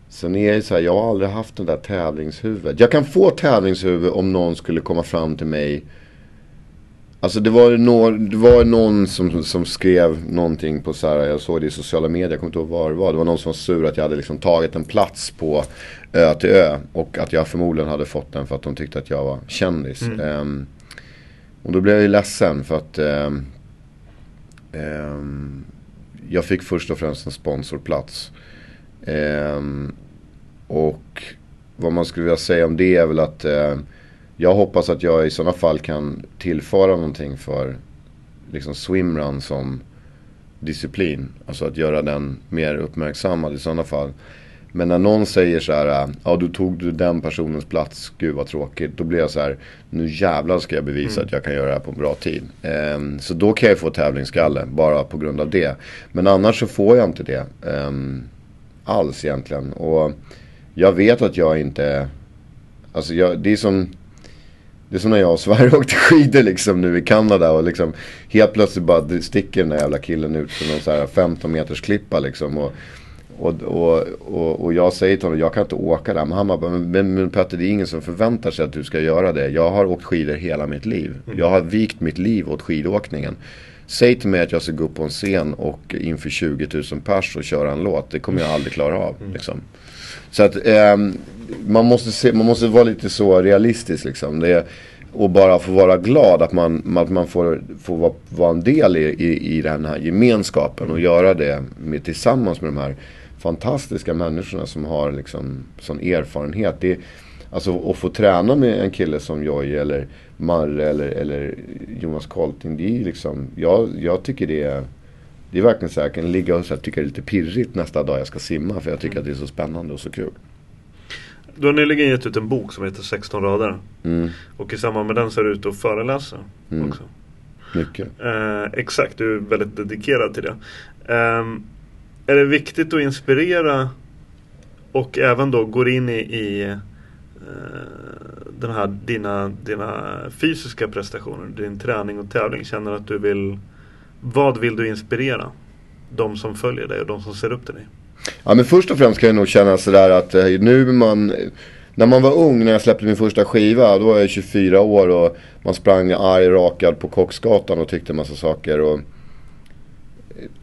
Sen är det så här, jag har aldrig haft den där tävlingshuvudet. Jag kan få tävlingshuvud om någon skulle komma fram till mig Alltså det var, no, det var någon som, som skrev någonting på så här, jag såg det i sociala medier, jag kommer inte ihåg vad det var. Det var någon som var sur att jag hade liksom tagit en plats på Ö till Ö. Och att jag förmodligen hade fått den för att de tyckte att jag var kändis. Mm. Um, och då blev jag ju ledsen för att eh, eh, jag fick först och främst en sponsorplats. Eh, och vad man skulle vilja säga om det är väl att eh, jag hoppas att jag i sådana fall kan tillföra någonting för liksom swimrun som disciplin. Alltså att göra den mer uppmärksammad i sådana fall. Men när någon säger så här, ja du tog du den personens plats, gud vad tråkigt. Då blir jag så här, nu jävlar ska jag bevisa mm. att jag kan göra det här på en bra tid. Um, så då kan jag få tävlingsskalle, bara på grund av det. Men annars så får jag inte det. Um, alls egentligen. Och jag vet att jag inte, alltså jag, det är som det är som när jag och Sverige åkte skidor liksom nu i Kanada och liksom helt plötsligt bara sticker den där jävla killen ut för någon så här 15 meters klippa liksom. Och, och, och, och, och, jag säger till honom, jag kan inte åka där. Men han bara, men, men Petter det är ingen som förväntar sig att du ska göra det. Jag har åkt skidor hela mitt liv. Mm. Jag har vikt mitt liv åt skidåkningen. Säg till mig att jag ska gå upp på en scen och inför 20 000 pers och köra en låt. Det kommer jag aldrig klara av. Mm. Liksom. Så att eh, man, måste se, man måste vara lite så realistisk liksom. Det, och bara få vara glad att man, att man får, får vara, vara en del i, i, i den här gemenskapen och göra det med, tillsammans med de här fantastiska människorna som har liksom sån erfarenhet. Det, alltså att få träna med en kille som Joy eller Marre eller, eller Jonas Kolting. Det är liksom, jag, jag tycker det är det är verkligen så här, jag kan ligga och så här, tycka det är lite pirrigt nästa dag jag ska simma. För jag tycker att det är så spännande och så kul. Du har nyligen gett ut en bok som heter 16 rader. Mm. Och i samband med den så är du ute och föreläser mm. också. Mycket. Eh, exakt, du är väldigt dedikerad till det. Eh, är det viktigt att inspirera och även då går in i, i eh, den här, dina, dina fysiska prestationer, din träning och tävling. Känner att du vill, vad vill du inspirera? De som följer dig och de som ser upp till dig. Ja men först och främst kan jag nog känna sådär att eh, nu man när man var ung, när jag släppte min första skiva, då var jag 24 år och man sprang arg rakad på Kocksgatan och tyckte en massa saker. Och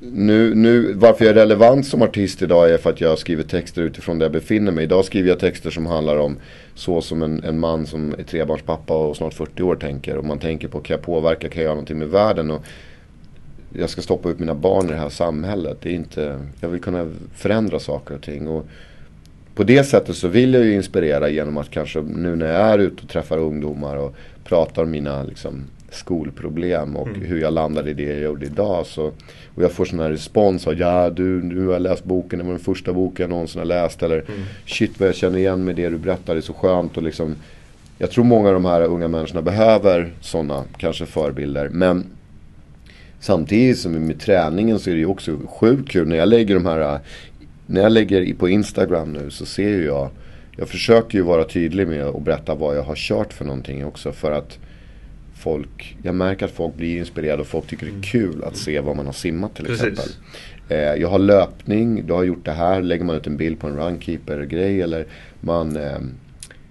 nu, nu, varför jag är relevant som artist idag är för att jag skriver texter utifrån där jag befinner mig. Idag skriver jag texter som handlar om så som en, en man som är trebarnspappa och snart 40 år tänker. Och man tänker på, kan jag påverka, kan jag göra någonting med världen? Och jag ska stoppa ut mina barn i det här samhället. Det är inte, jag vill kunna förändra saker och ting. Och på det sättet så vill jag ju inspirera genom att kanske nu när jag är ute och träffar ungdomar och pratar om mina liksom, skolproblem och mm. hur jag landade i det jag gjorde idag. Så, och jag får sån här respons av ja du, du har läst boken, det var den första boken jag någonsin har läst. Eller mm. shit vad jag känner igen med det du berättar, det är så skönt. Och liksom, jag tror många av de här unga människorna behöver sådana kanske förebilder. Men samtidigt som med träningen så är det ju också sjukt kul när jag lägger de här när jag lägger på Instagram nu så ser ju jag Jag försöker ju vara tydlig med att berätta vad jag har kört för någonting också för att Folk, jag märker att folk blir inspirerade och folk tycker det är kul att se vad man har simmat till Precis. exempel. Eh, jag har löpning, du har gjort det här, lägger man ut en bild på en runkeeper-grej eller man eh,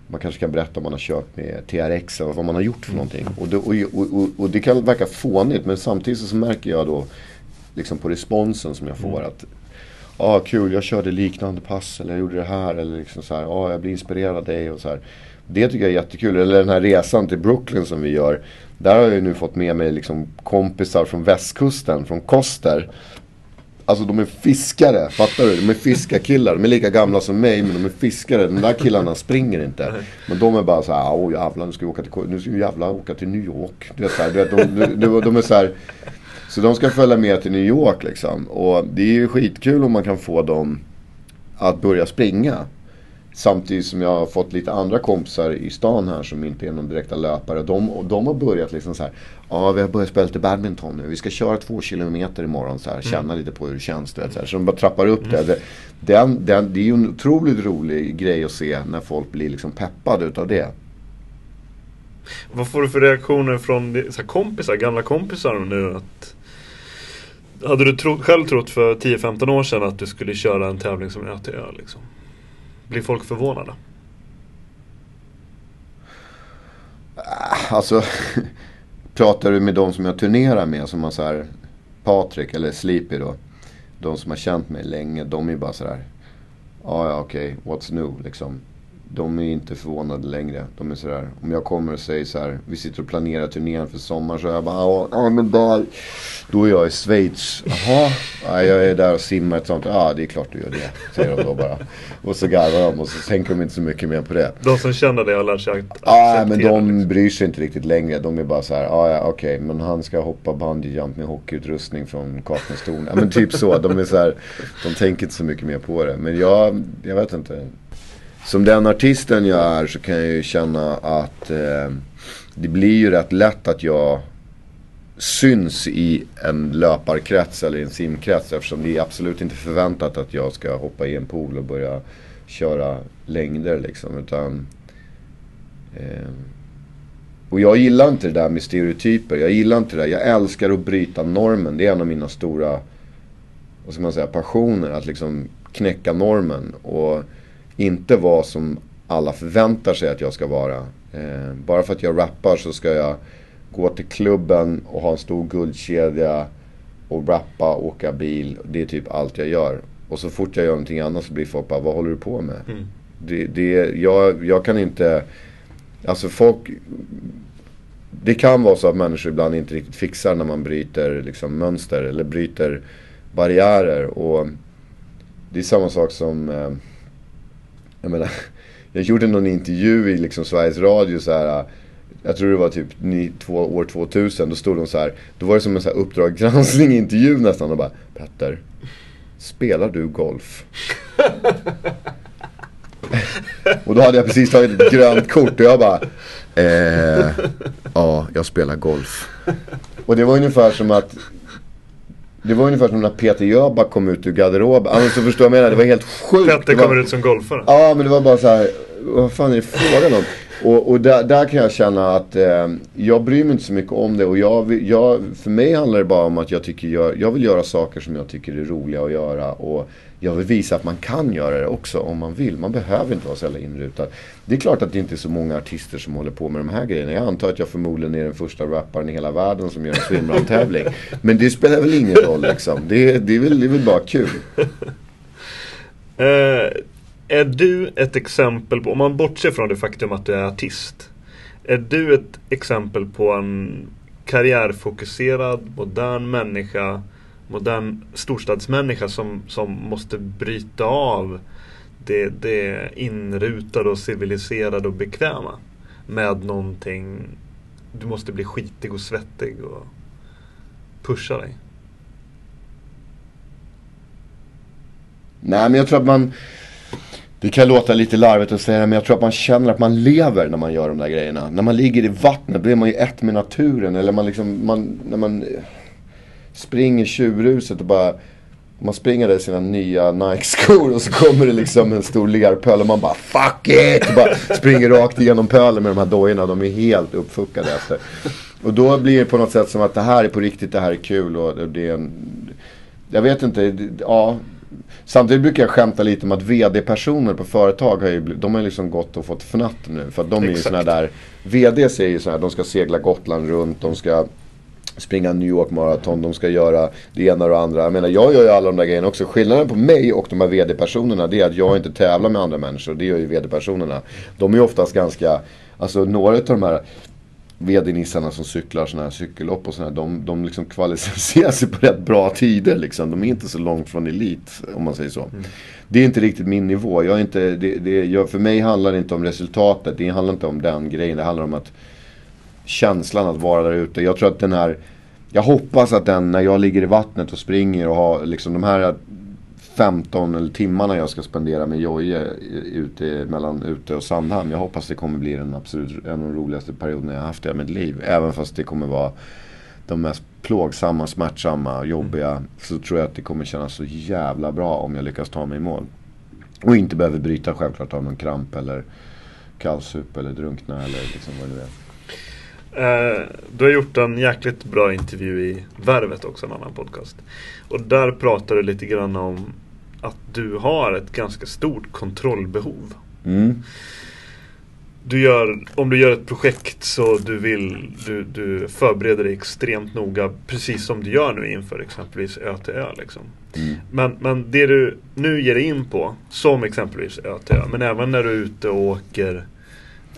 man kanske kan berätta om man har kört med TRX eller vad man har gjort för någonting. Och det, och, och, och det kan verka fånigt men samtidigt så märker jag då liksom på responsen som jag får mm. att ah, kul, jag körde liknande pass eller jag gjorde det här eller liksom så här, ja ah, jag blir inspirerad av dig och så här. Det tycker jag är jättekul. Eller den här resan till Brooklyn som vi gör. Där har jag ju nu fått med mig liksom kompisar från västkusten, från Koster. Alltså de är fiskare, fattar du? De är fiskarkillar. De är lika gamla som mig men de är fiskare. De där killarna springer inte. Men de är bara så här, åh jävlar nu ska vi åka till, nu ska vi jävlar åka till New York. Du vet, så här, du vet, de, de, de är så här, Så de ska följa med till New York liksom. Och det är ju skitkul om man kan få dem att börja springa. Samtidigt som jag har fått lite andra kompisar i stan här som inte är någon direkta löpare. De, och de har börjat liksom så här. Ja, vi har börjat spela lite badminton nu. Vi ska köra två kilometer imorgon så här. Mm. Känna lite på hur det känns. Du vet, så, här. så de bara trappar upp mm. det. Den, den, det är ju en otroligt rolig grej att se när folk blir liksom peppade utav det. Vad får du för reaktioner från kompisar, gamla kompisar nu? Att, hade du tro, själv trott för 10-15 år sedan att du skulle köra en tävling som ÖTÖ? Liksom? Blir folk förvånade? Alltså, pratar du med de som jag turnerar med, som har så här Patrik eller Sleepy då. De som har känt mig länge, de är ju bara så här. Ja, ja, okej, okay, what's new liksom de är inte förvånade längre. De är sådär, om jag kommer och säger så här, vi sitter och planerar turnén för sommar så är jag bara, ja men där, då är jag i Schweiz. Jaha, ja, jag är där och simmar ett sånt, ja det är klart du gör det, säger de då bara. Och så garvar de och så tänker de inte så mycket mer på det. De som känner dig har lärt sig att Ja, men de liksom. bryr sig inte riktigt längre. De är bara så här, ja, ja okej, okay, men han ska hoppa bungee jump med hockeyutrustning från Kaknästorn. Ja men typ så, de är så här, de tänker inte så mycket mer på det. Men jag, jag vet inte som den artisten jag är så kan jag ju känna att eh, det blir ju rätt lätt att jag syns i en löparkrets eller en simkrets eftersom det är absolut inte förväntat att jag ska hoppa i en pool och börja köra längder liksom. Utan, eh, och jag gillar inte det där med stereotyper. Jag gillar inte det. Jag älskar att bryta normen. Det är en av mina stora vad ska man säga, passioner. Att liksom knäcka normen. Och inte vara som alla förväntar sig att jag ska vara. Eh, bara för att jag rappar så ska jag gå till klubben och ha en stor guldkedja och rappa, åka bil. Det är typ allt jag gör. Och så fort jag gör någonting annat så blir folk bara, vad håller du på med? Mm. Det, det, jag, jag kan inte, alltså folk det kan vara så att människor ibland inte riktigt fixar när man bryter liksom, mönster eller bryter barriärer. Och det är samma sak som eh, jag menar, jag gjorde någon intervju i liksom Sveriges Radio så här. Jag tror det var typ ni, två, år 2000. Då stod de så här. Då var det som en så här Uppdrag granskning intervju nästan. Och bara Petter, spelar du golf? och då hade jag precis tagit ett grönt kort och jag bara eh, Ja, jag spelar golf. Och det var ungefär som att det var ungefär som när Peter Jöback kom ut ur garderoben. Alltså förstår jag menar? Det var helt sjukt. Peter kommer ut som golfare. Ja, men det var bara så här. Vad fan är det frågan om? Och, och där, där, kan jag känna att eh, jag bryr mig inte så mycket om det. Och jag, jag, för mig handlar det bara om att jag, tycker jag, jag vill göra saker som jag tycker är roliga att göra. Och jag vill visa att man kan göra det också om man vill. Man behöver inte vara så jävla inrutad. Det är klart att det inte är så många artister som håller på med de här grejerna. Jag antar att jag förmodligen är den första rapparen i hela världen som gör en swimrun-tävling. Men det spelar väl ingen roll liksom. Det, det, är, väl, det är väl bara kul. Uh, är du ett exempel på, om man bortser från det faktum att du är artist. Är du ett exempel på en karriärfokuserad, modern människa, modern storstadsmänniska som, som måste bryta av det, det inrutade och civiliserade och bekväma med någonting. Du måste bli skitig och svettig och pusha dig. Nej men jag tror att man det kan låta lite larvigt att säga det men jag tror att man känner att man lever när man gör de där grejerna. När man ligger i vattnet då är man ju ett med naturen. Eller man liksom, man, när man eh, springer tjurhuset och bara man springer där i sina nya Nike-skor och så kommer det liksom en stor lerpöl och man bara fuck it! Och bara springer rakt igenom pölen med de här dojorna. De är helt uppfuckade efter. Och då blir det på något sätt som att det här är på riktigt, det här är kul och det är en... Jag vet inte, ja. Samtidigt brukar jag skämta lite om att vd-personer på företag har ju, de har liksom gått och fått fnatt nu. För att de är ju sådana där, VDs är ju sådana här, de ska segla Gotland runt, de ska springa New York Marathon, de ska göra det ena och det andra. Jag menar jag gör ju alla de där grejerna också. Skillnaden på mig och de här VD-personerna det är att jag inte tävlar med andra människor. Det gör ju VD-personerna. De är ju oftast ganska, alltså några av de här VD-nissarna som cyklar sådana här cykellopp och sådana de, de liksom kvalificerar sig på rätt bra tider liksom. De är inte så långt från elit om man säger så. Mm. Det är inte riktigt min nivå. Jag är inte, det, det, jag, för mig handlar det inte om resultatet. Det handlar inte om den grejen. Det handlar om att känslan att vara där ute. Jag tror att den här, jag hoppas att den när jag ligger i vattnet och springer och har liksom de här 15 eller timmarna jag ska spendera med Jojje ute, mellan ute och Sandhamn. Jag hoppas det kommer bli den absolut, en av de roligaste perioderna jag haft i mitt liv. Även fast det kommer vara de mest plågsamma, smärtsamma, jobbiga. Mm. Så tror jag att det kommer kännas så jävla bra om jag lyckas ta mig i mål. Och inte behöver bryta självklart av någon kramp eller kallsup eller drunkna eller liksom vad det är. Eh, du har gjort en jäkligt bra intervju i Värvet också, en annan podcast. Och där pratar du lite grann om att du har ett ganska stort kontrollbehov. Mm. Du gör, om du gör ett projekt så du vill, du, du förbereder dig extremt noga precis som du gör nu inför exempelvis Ö. Liksom. Mm. Men, men det du nu ger dig in på, som exempelvis Ö till Ö, men även när du är ute och åker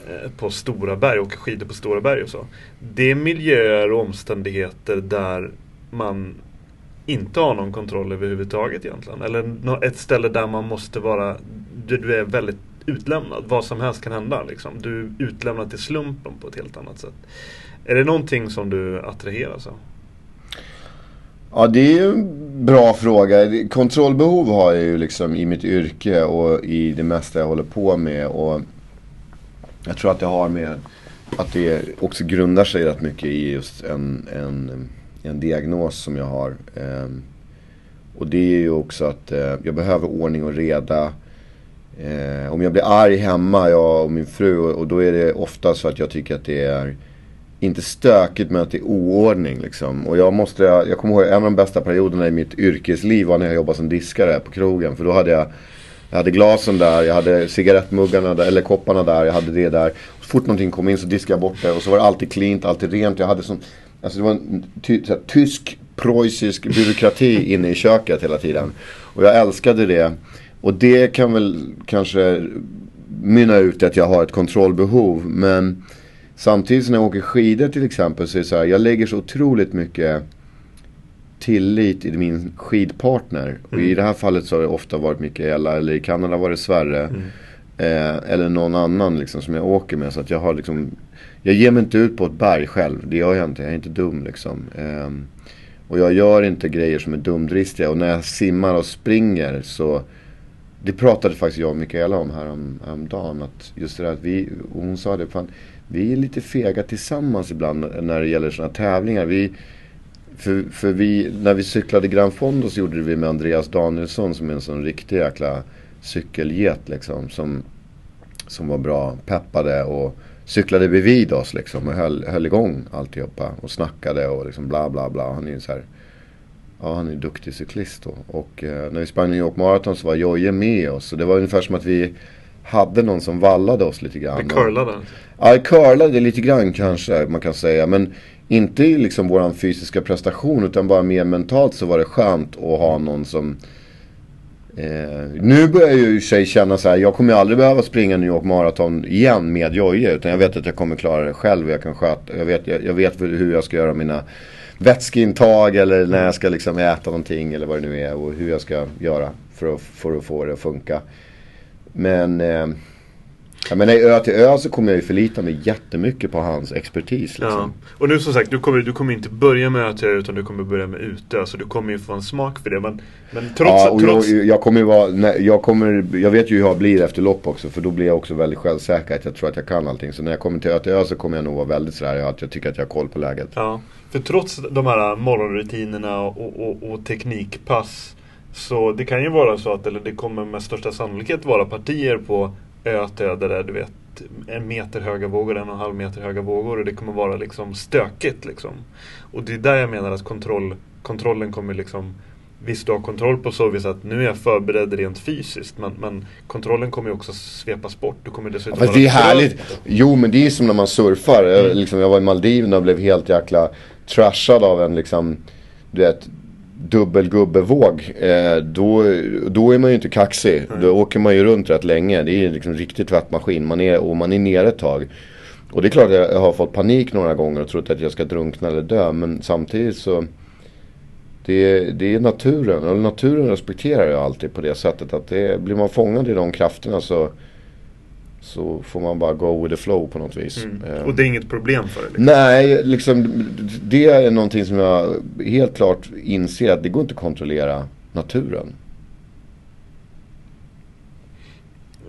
Eh, på stora berg, åker skidor på stora berg och så. Det är miljöer och omständigheter där man inte har någon kontroll överhuvudtaget egentligen. Eller ett ställe där man måste vara, du är väldigt utlämnad. Vad som helst kan hända liksom. Du är utlämnad till slumpen på ett helt annat sätt. Är det någonting som du attraheras av? Ja det är ju en bra fråga. Kontrollbehov har jag ju liksom i mitt yrke och i det mesta jag håller på med. Och jag tror att det har med att det också grundar sig rätt mycket i just en, en, en diagnos som jag har. Ehm, och det är ju också att eh, jag behöver ordning och reda. Eh, om jag blir arg hemma, jag och min fru, och då är det ofta så att jag tycker att det är inte stökigt men att det är oordning liksom. Och jag måste, jag kommer ihåg en av de bästa perioderna i mitt yrkesliv var när jag jobbade som diskare på krogen. För då hade jag jag hade glasen där, jag hade cigarettmuggarna där, eller kopparna där, jag hade det där. Så fort någonting kom in så diskade jag bort det och så var det alltid cleant, alltid rent. Jag hade som, alltså det var en ty, här, tysk, preussisk byråkrati inne i köket hela tiden. Och jag älskade det. Och det kan väl kanske mynna ut i att jag har ett kontrollbehov. Men samtidigt när jag åker skidor till exempel så är det så här, jag lägger så otroligt mycket tillit i min skidpartner. Mm. Och i mm. det här fallet så har det ofta varit Mikaela eller i Kanada var det Sverre. Mm. Eh, eller någon annan liksom som jag åker med. Så att jag har liksom jag ger mig inte ut på ett berg själv. Det gör jag inte. Jag är inte dum liksom. Ehm, och jag gör inte grejer som är dumdristiga. Och när jag simmar och springer så Det pratade faktiskt jag och Mikaela om härom, häromdagen. Att just det där att vi, och hon sa det, fan, vi är lite fega tillsammans ibland när det gäller sådana tävlingar. Vi, för, för vi, när vi cyklade Gran Fondo så gjorde det vi med Andreas Danielsson som är en sån riktig jäkla cykelget liksom. Som, som var bra, peppade och cyklade bredvid oss liksom och höll, höll igång alltihopa. Och snackade och liksom bla bla bla. Han är ju så här, ja han är en duktig cyklist då. Och eh, när vi sprang New York Marathon så var Jojje med oss. Så det var ungefär som att vi hade någon som vallade oss lite grann. Det curlade? Ja, det curlade lite grann kanske man kan säga. Men inte i liksom våran fysiska prestation utan bara mer mentalt så var det skönt att ha någon som Eh, nu börjar jag ju sig känna så här, jag kommer aldrig behöva springa New York Marathon igen med Jojje. Utan jag vet att jag kommer klara det själv. Jag, kan sköta, jag, vet, jag, jag vet hur jag ska göra mina vätskeintag eller när jag ska liksom äta någonting eller vad det nu är. Och hur jag ska göra för att, för att få det att funka. Men eh, jag menar i ö till ö så kommer jag ju förlita mig jättemycket på hans expertis. Liksom. Ja. Och nu som sagt, du kommer, du kommer inte börja med ö till ö utan du kommer börja med utö. Så du kommer ju få en smak för det. Men, men trots, ja, och trots... jag, jag kommer vara, nej, jag, kommer, jag vet ju hur jag blir efter lopp också. För då blir jag också väldigt självsäker att jag tror att jag kan allting. Så när jag kommer till ö till ö så kommer jag nog vara väldigt sådär att jag tycker att jag har koll på läget. Ja, för trots de här morgonrutinerna och, och, och teknikpass så det kan ju vara så att, eller det kommer med största sannolikhet vara partier på ö till ö där du vet en meter höga vågor, en och en halv meter höga vågor och det kommer vara liksom stökigt liksom. Och det är där jag menar att kontroll, kontrollen kommer liksom Visst du har kontroll på så vis att nu är jag förberedd rent fysiskt men, men kontrollen kommer ju också svepas bort. Du kommer dessutom Ja, fast det är härligt. Jo men det är som när man surfar. Jag, liksom, jag var i Maldiverna och blev helt jäkla trashad av en liksom, du vet, dubbelgubbevåg. Eh, då, då är man ju inte kaxig. Då åker man ju runt rätt länge. Det är liksom riktigt tvättmaskin. Man är, och man är nere ett tag. Och det är klart att jag har fått panik några gånger och trott att jag ska drunkna eller dö. Men samtidigt så det, det är naturen. Och naturen respekterar jag alltid på det sättet att det, blir man fångad i de krafterna så så får man bara go with the flow på något vis. Mm. Eh, Och det är inget problem för dig? Liksom. Nej, liksom, det är någonting som jag helt klart inser att det går inte att kontrollera naturen.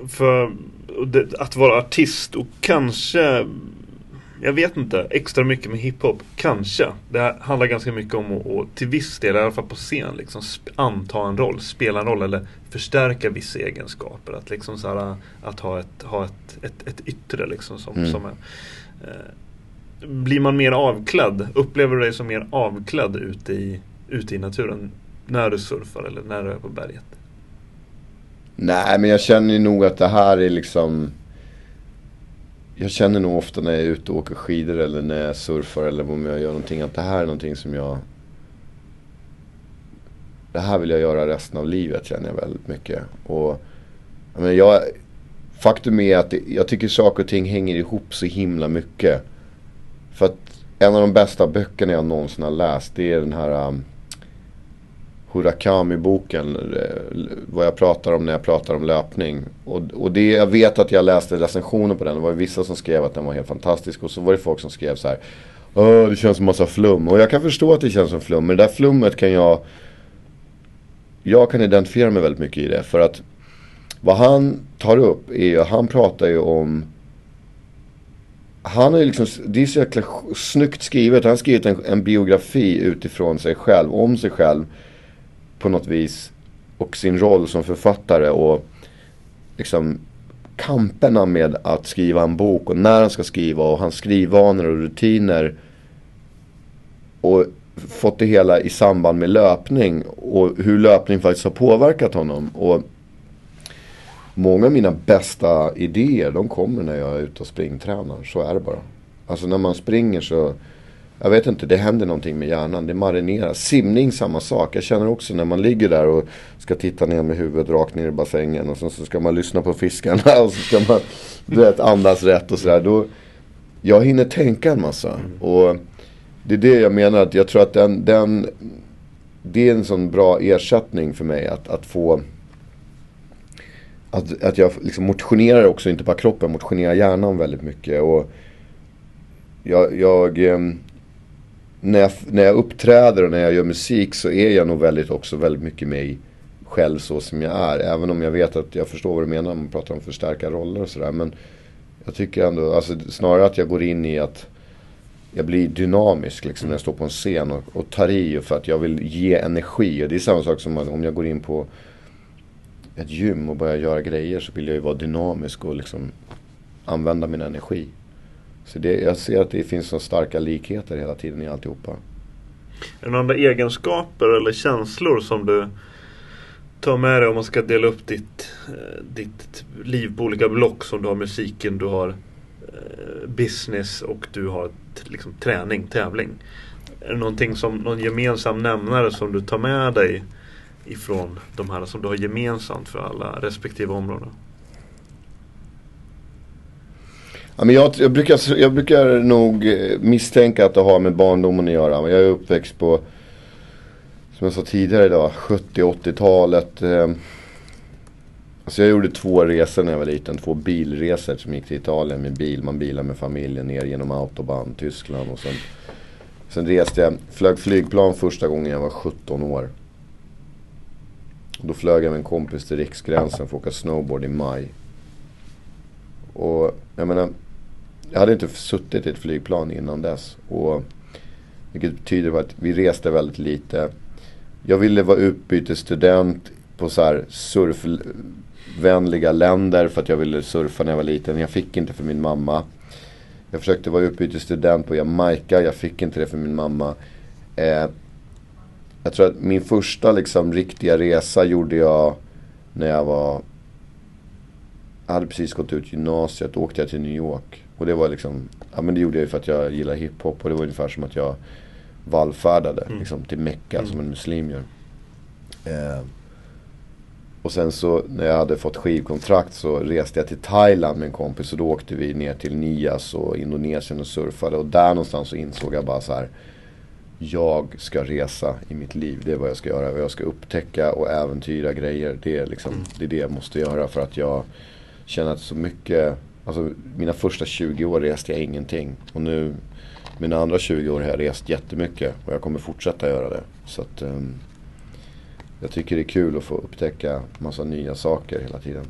För att vara artist och kanske jag vet inte, extra mycket med hiphop. Kanske. Det handlar ganska mycket om att, och till viss del, i alla fall på scen, liksom anta en roll, spela en roll eller förstärka vissa egenskaper. Att liksom så här, att ha ett, ha ett, ett, ett yttre liksom som, Mm. som är, eh, Blir man mer avklädd? Upplever du dig som mer avklädd ute i, ute i naturen? När du surfar eller när du är på berget? Nej, men jag känner ju nog att det här är liksom... Jag känner nog ofta när jag är ute och åker skidor eller när jag surfar eller om jag gör någonting att det här är någonting som jag... Det här vill jag göra resten av livet känner jag väldigt mycket. Och jag menar, jag, faktum är att det, jag tycker saker och ting hänger ihop så himla mycket. För att en av de bästa böckerna jag någonsin har läst det är den här um, Hurakami-boken. Eh, vad jag pratar om när jag pratar om löpning. Och, och det, jag vet att jag läste recensioner på den. Det var vissa som skrev att den var helt fantastisk. Och så var det folk som skrev så här. Åh, det känns som massa flum. Och jag kan förstå att det känns som flum. Men det där flummet kan jag... Jag kan identifiera mig väldigt mycket i det. För att vad han tar upp är ju, han pratar ju om han är liksom, det är så jäkla snyggt skrivet. Han har skrivit en, en biografi utifrån sig själv, om sig själv på något vis. Och sin roll som författare och liksom kamperna med att skriva en bok och när han ska skriva och hans skrivvanor och rutiner. Och fått det hela i samband med löpning och hur löpning faktiskt har påverkat honom. Och Många av mina bästa idéer de kommer när jag är ute och springtränar. Så är det bara. Alltså när man springer så jag vet inte, det händer någonting med hjärnan. Det marinerar. Simning samma sak. Jag känner också när man ligger där och ska titta ner med huvudet rakt ner i bassängen. Och sen så ska man lyssna på fiskarna och så ska man du vet, andas rätt och sådär. Då, jag hinner tänka en massa. Och det är det jag menar. att Jag tror att den, den det är en sån bra ersättning för mig att, att få att, att jag liksom motionerar också, inte bara kroppen, motionerar hjärnan väldigt mycket. Och jag, jag, ehm, när, jag, när jag uppträder och när jag gör musik så är jag nog väldigt också väldigt mycket mig själv så som jag är. Även om jag vet att jag förstår vad du menar när man pratar om förstärka roller och sådär. Men jag tycker ändå, alltså snarare att jag går in i att jag blir dynamisk liksom när jag står på en scen och, och tar i för att jag vill ge energi. Och det är samma sak som om jag går in på ett gym och börjar göra grejer så vill jag ju vara dynamisk och liksom använda min energi. Så det, jag ser att det finns så starka likheter hela tiden i alltihopa. Är det några andra egenskaper eller känslor som du tar med dig om man ska dela upp ditt, eh, ditt liv på olika block som du har musiken, du har eh, business och du har liksom, träning, tävling. Är det någonting som, någon gemensam nämnare som du tar med dig ifrån de här som du har gemensamt för alla respektive områden? Ja, men jag, jag, brukar, jag brukar nog eh, misstänka att det har med barndomen att göra. Jag är uppväxt på, som jag sa tidigare idag, 70-80-talet. Eh. Alltså jag gjorde två resor när jag var liten. Två bilresor som gick till Italien med bil. Man bilar med familjen ner genom autobahn, Tyskland och sen Sen reste jag, flög flygplan första gången jag var 17 år. Då flög jag med en kompis till Riksgränsen för att åka snowboard i maj. Och jag menar, jag hade inte suttit i ett flygplan innan dess. Och, vilket betyder att vi reste väldigt lite. Jag ville vara utbytesstudent på så här surfvänliga länder för att jag ville surfa när jag var liten. Jag fick inte för min mamma. Jag försökte vara utbytesstudent på Jamaica. Jag fick inte det för min mamma. Eh, jag tror att min första liksom riktiga resa gjorde jag när jag var... Jag hade precis gått ut gymnasiet. Då åkte jag till New York. Och det var liksom... Ja men det gjorde jag ju för att jag gillar hiphop. Och det var ungefär som att jag vallfärdade mm. liksom, till Mecka mm. som en muslim gör. Eh, och sen så när jag hade fått skivkontrakt så reste jag till Thailand med en kompis och då åkte vi ner till Nias och Indonesien och surfade. Och där någonstans så insåg jag bara så här. Jag ska resa i mitt liv. Det är vad jag ska göra. Jag ska upptäcka och äventyra grejer. Det är, liksom, mm. det, är det jag måste göra för att jag känner att så mycket. Alltså mina första 20 år reste jag ingenting. Och nu mina andra 20 år har jag rest jättemycket. Och jag kommer fortsätta göra det. Så att, um, jag tycker det är kul att få upptäcka massa nya saker hela tiden.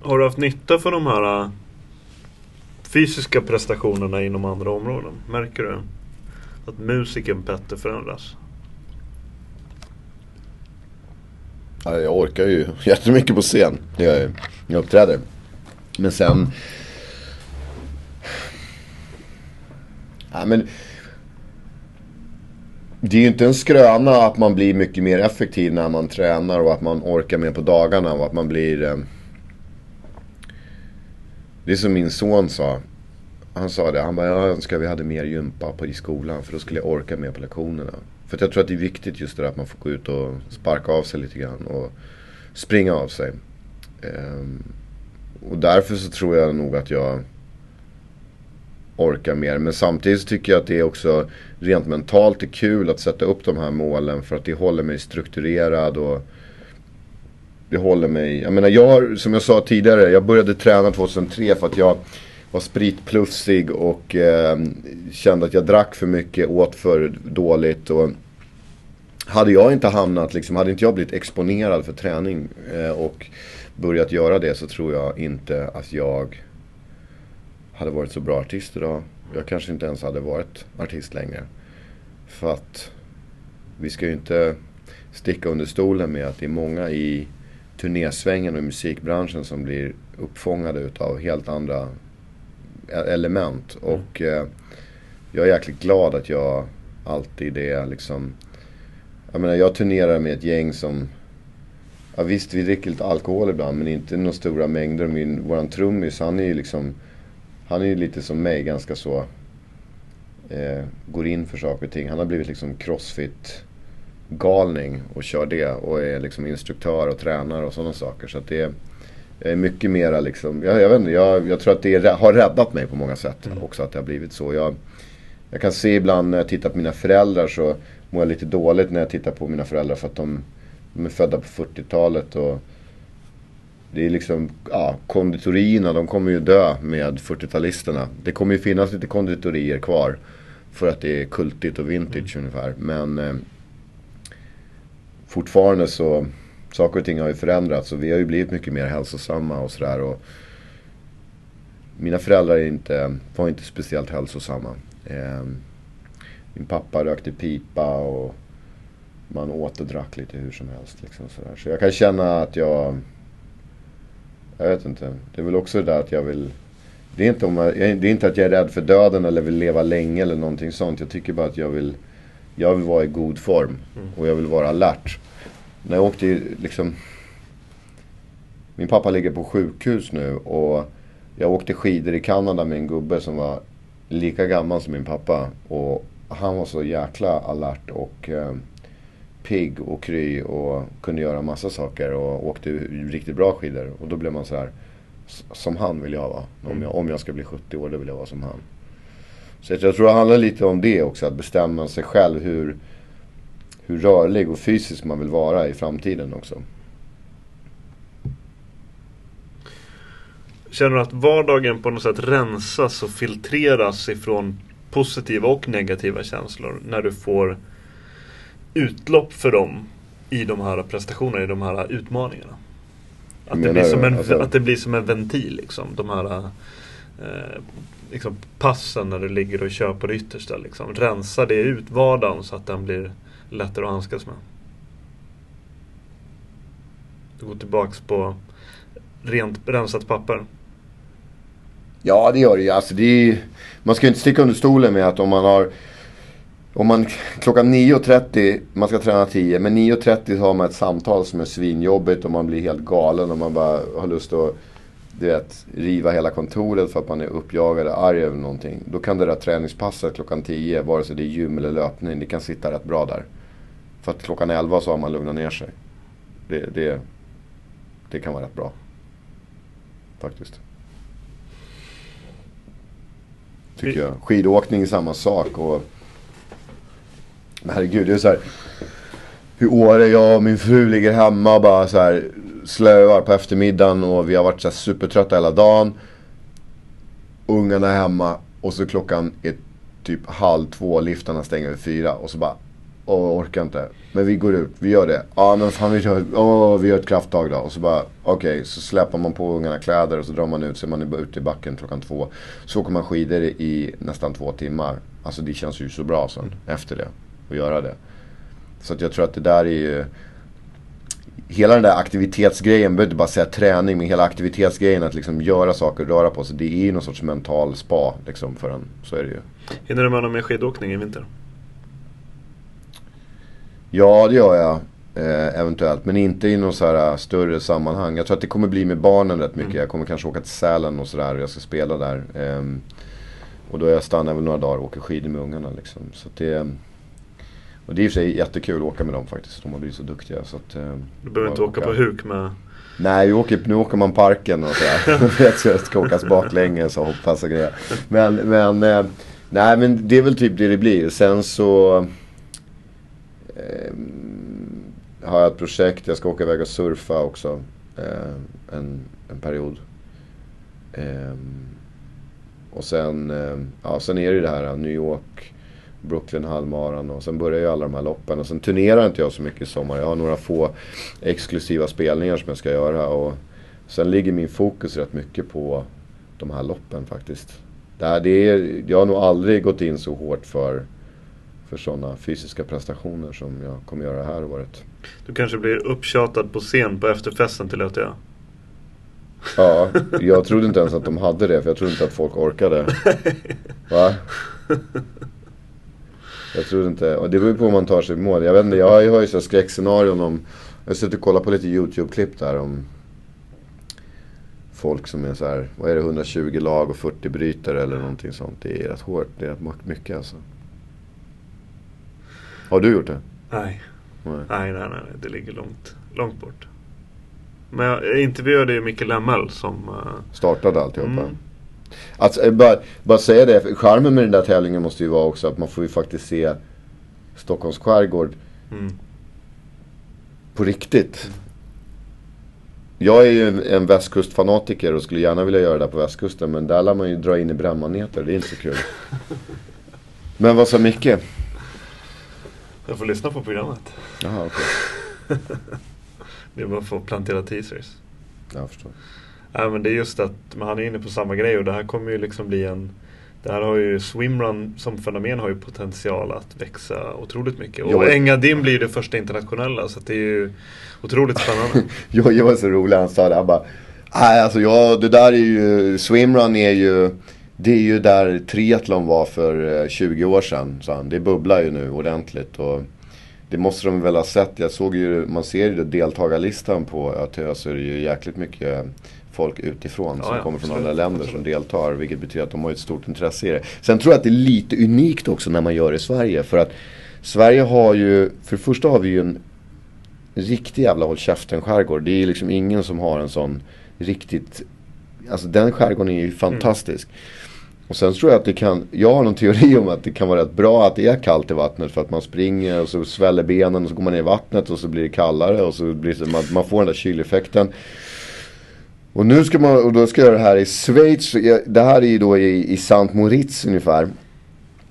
Har du haft nytta för de här äh, fysiska prestationerna inom andra områden? Märker du att musiken Petter förändras? Ja, jag orkar ju jättemycket på scen. Jag, jag uppträder. Men sen... Ja, men det är ju inte en skröna att man blir mycket mer effektiv när man tränar och att man orkar mer på dagarna och att man blir... Eh... Det är som min son sa. Han sa det, han bara jag önskar vi hade mer gympa på i skolan för då skulle jag orka mer på lektionerna. För jag tror att det är viktigt just det där att man får gå ut och sparka av sig lite grann och springa av sig. Um, och därför så tror jag nog att jag orkar mer. Men samtidigt så tycker jag att det är också rent mentalt är kul att sätta upp de här målen för att det håller mig strukturerad och det håller mig, jag menar jag som jag sa tidigare, jag började träna 2003 för att jag var spritplufsig och eh, kände att jag drack för mycket, åt för dåligt och hade jag inte hamnat, liksom, hade inte jag blivit exponerad för träning eh, och börjat göra det så tror jag inte att jag hade varit så bra artist idag. Jag kanske inte ens hade varit artist längre. För att vi ska ju inte sticka under stolen med att det är många i turnésvängen och i musikbranschen som blir uppfångade utav helt andra element. Mm. Och eh, jag är jäkligt glad att jag alltid är liksom... Jag menar jag turnerar med ett gäng som... Ja visst vi dricker lite alkohol ibland men inte några stora mängder. Min, våran trummis han är ju liksom han är ju lite som mig, ganska så... Eh, går in för saker och ting. Han har blivit liksom crossfit galning och kör det och är liksom instruktör och tränare och sådana saker. Så att det jag är mycket mera liksom, jag, jag vet inte, jag, jag tror att det har räddat mig på många sätt mm. också att det har blivit så. Jag, jag kan se ibland när jag tittar på mina föräldrar så mår jag lite dåligt när jag tittar på mina föräldrar för att de, de är födda på 40-talet och det är liksom, ja, konditorierna de kommer ju dö med 40-talisterna. Det kommer ju finnas lite konditorier kvar. För att det är kultigt och vintage mm. ungefär. Men eh, fortfarande så, saker och ting har ju förändrats. Och vi har ju blivit mycket mer hälsosamma och sådär. Mina föräldrar är inte, var inte speciellt hälsosamma. Eh, min pappa rökte pipa och man åt och drack lite hur som helst. Liksom sådär. Så jag kan känna att jag jag vet inte. Det är väl också det där att jag vill... Det är, inte om jag, det är inte att jag är rädd för döden eller vill leva länge eller någonting sånt. Jag tycker bara att jag vill... Jag vill vara i god form. Mm. Och jag vill vara alert. När jag åkte liksom... Min pappa ligger på sjukhus nu och jag åkte skidor i Kanada med en gubbe som var lika gammal som min pappa. Och han var så jäkla alert och eh, pigg och kry och kunde göra massa saker och åkte riktigt bra skidor. Och då blev man så här, som han vill jag vara. Om jag, om jag ska bli 70 år, då vill jag vara som han. Så jag tror det handlar lite om det också, att bestämma sig själv hur, hur rörlig och fysisk man vill vara i framtiden också. Känner du att vardagen på något sätt rensas och filtreras ifrån positiva och negativa känslor när du får utlopp för dem i de här prestationerna, i de här utmaningarna? Att det, blir som en, Alltså- att det blir som en ventil liksom. De här eh, liksom passen när du ligger och kör på det yttersta. Liksom. Rensa det ut vardagen så att den blir lättare att handskas med. Du går tillbaks på rent rensat papper. Ja, det gör det ju. Alltså, det är, ju- man ska ju inte sticka under stolen med att om man har... Om man klockan 9.30, man ska träna 10, men 9.30 har man ett samtal som är svinjobbigt och man blir helt galen och man bara har lust att du vet, riva hela kontoret för att man är uppjagad och arg över någonting. Då kan det där träningspasset klockan 10, vare sig det är gym eller löpning, det kan sitta rätt bra där. För att klockan 11 så har man lugnat ner sig. Det, det, det kan vara rätt bra. Faktiskt. Tycker jag. Skidåkning är samma sak. Och... Men herregud, det är så här. Hur Åre, jag och min fru ligger hemma och bara så här slöar på eftermiddagen och vi har varit så här supertrötta hela dagen. Ungarna är hemma och så klockan är typ halv två, liftarna stänger vid fyra och så bara Åh, orkar inte. Men vi går ut, vi gör det. Ja men fan vi gör, åh, vi gör ett krafttag då. Och så bara, okej, så släpar man på ungarna kläder och så drar man ut, så är man ute i backen klockan två. Så åker man skidor i nästan två timmar. Alltså det känns ju så bra sen, efter det. Att göra det. Så att jag tror att det där är ju... Hela den där aktivitetsgrejen, behöver inte bara säga träning, men hela aktivitetsgrejen att liksom göra saker och röra på sig. Det är ju någon sorts mental spa liksom för en. Så är det ju. Hinner du med någon mer skidåkning i vinter? Ja, det gör jag. Eh, eventuellt. Men inte i någon så här äh, större sammanhang. Jag tror att det kommer bli med barnen rätt mycket. Jag kommer kanske åka till Sälen och sådär. Jag ska spela där. Ehm, och då jag stannar väl några dagar och åker skidor med ungarna liksom. Så det, och det är i och för sig jättekul att åka med dem faktiskt. De har blivit så duktiga. Så att, ehm, Du behöver inte åka på huk med... Nej, åker, nu åker man parken och sådär. Så det ska åkas baklänges och hoppas och grejer. Men, men, eh, nej men det är väl typ det det blir. Sen så eh, har jag ett projekt. Jag ska åka iväg och surfa också. Eh, en, en period. Eh, och sen, eh, ja, sen är det ju det här eh, New York, Brooklyn halvmaran och sen börjar ju alla de här loppen. Och sen turnerar inte jag så mycket i sommar. Jag har några få exklusiva spelningar som jag ska göra. Och sen ligger min fokus rätt mycket på de här loppen faktiskt. Det här, det är, jag har nog aldrig gått in så hårt för, för sådana fysiska prestationer som jag kommer göra det här året. Du kanske blir upptjatad på scen på efterfesten till ÖTA? Ja, jag trodde inte ens att de hade det för jag trodde inte att folk orkade. Va? Jag trodde inte, och det beror ju på om man tar sig i mål. Jag vet inte, jag har ju- här skräckscenarion om, jag har suttit och kollat på lite YouTube-klipp där om folk som är så här, vad är det, 120 lag och 40 brytare eller någonting sånt. Det är rätt hårt, det är rätt mycket alltså. Har du gjort det? Nej. Nej. Nej, nej, nej. Det ligger långt, långt bort. Men jag intervjuade ju Micke Lemmel som... eh, Startade alltihopa. Mm. Alltså, eh, bara, bara säga det, charmen med den där tävlingen måste ju vara också att man får ju faktiskt se Stockholms skärgård Mm. på riktigt. Jag är ju en, en västkustfanatiker och skulle gärna vilja göra det på västkusten. Men där lär man ju dra in i brännmaneter, det är inte så kul. Men vad sa Micke? Jag får lyssna på programmet. Jaha, okej. Det är bara för att plantera teasers. Jag förstår. Nej men det är just att men han är inne på samma grej och det här kommer ju liksom bli en Det här har ju swimrun som fenomen har ju potential att växa otroligt mycket. Och Ja. Engadin blir ju det första internationella så det är ju otroligt spännande. Jag, jag var så rolig, han sa det. Han bara, nej alltså ja, det där är ju, swimrun är ju, det är ju där triathlon var för eh, 20 år sedan. sa han. Det bubblar ju nu ordentligt. Och det måste de väl ha sett. Jag såg ju, man ser ju deltagarlistan på ÖTÖ så är det ju jäkligt mycket folk utifrån som ja, kommer från absolut, andra länder absolut. som deltar. Vilket betyder att de har ett stort intresse i det. Sen tror jag att det är lite unikt också när man gör det i Sverige. För att Sverige har ju, för det första har vi ju en riktig jävla håll käften skärgård. Det är ju liksom ingen som har en sån riktigt, alltså den skärgården är ju fantastisk. Och sen tror jag att det kan, jag har någon teori om att det kan vara rätt bra att det är kallt i vattnet för att man springer och så sväller benen och så går man ner i vattnet och så blir det kallare och så blir det, man, man får den där kyleffekten. Och nu ska man, och då ska jag göra det här i Schweiz. Det här är ju då i, i Saint Moritz ungefär.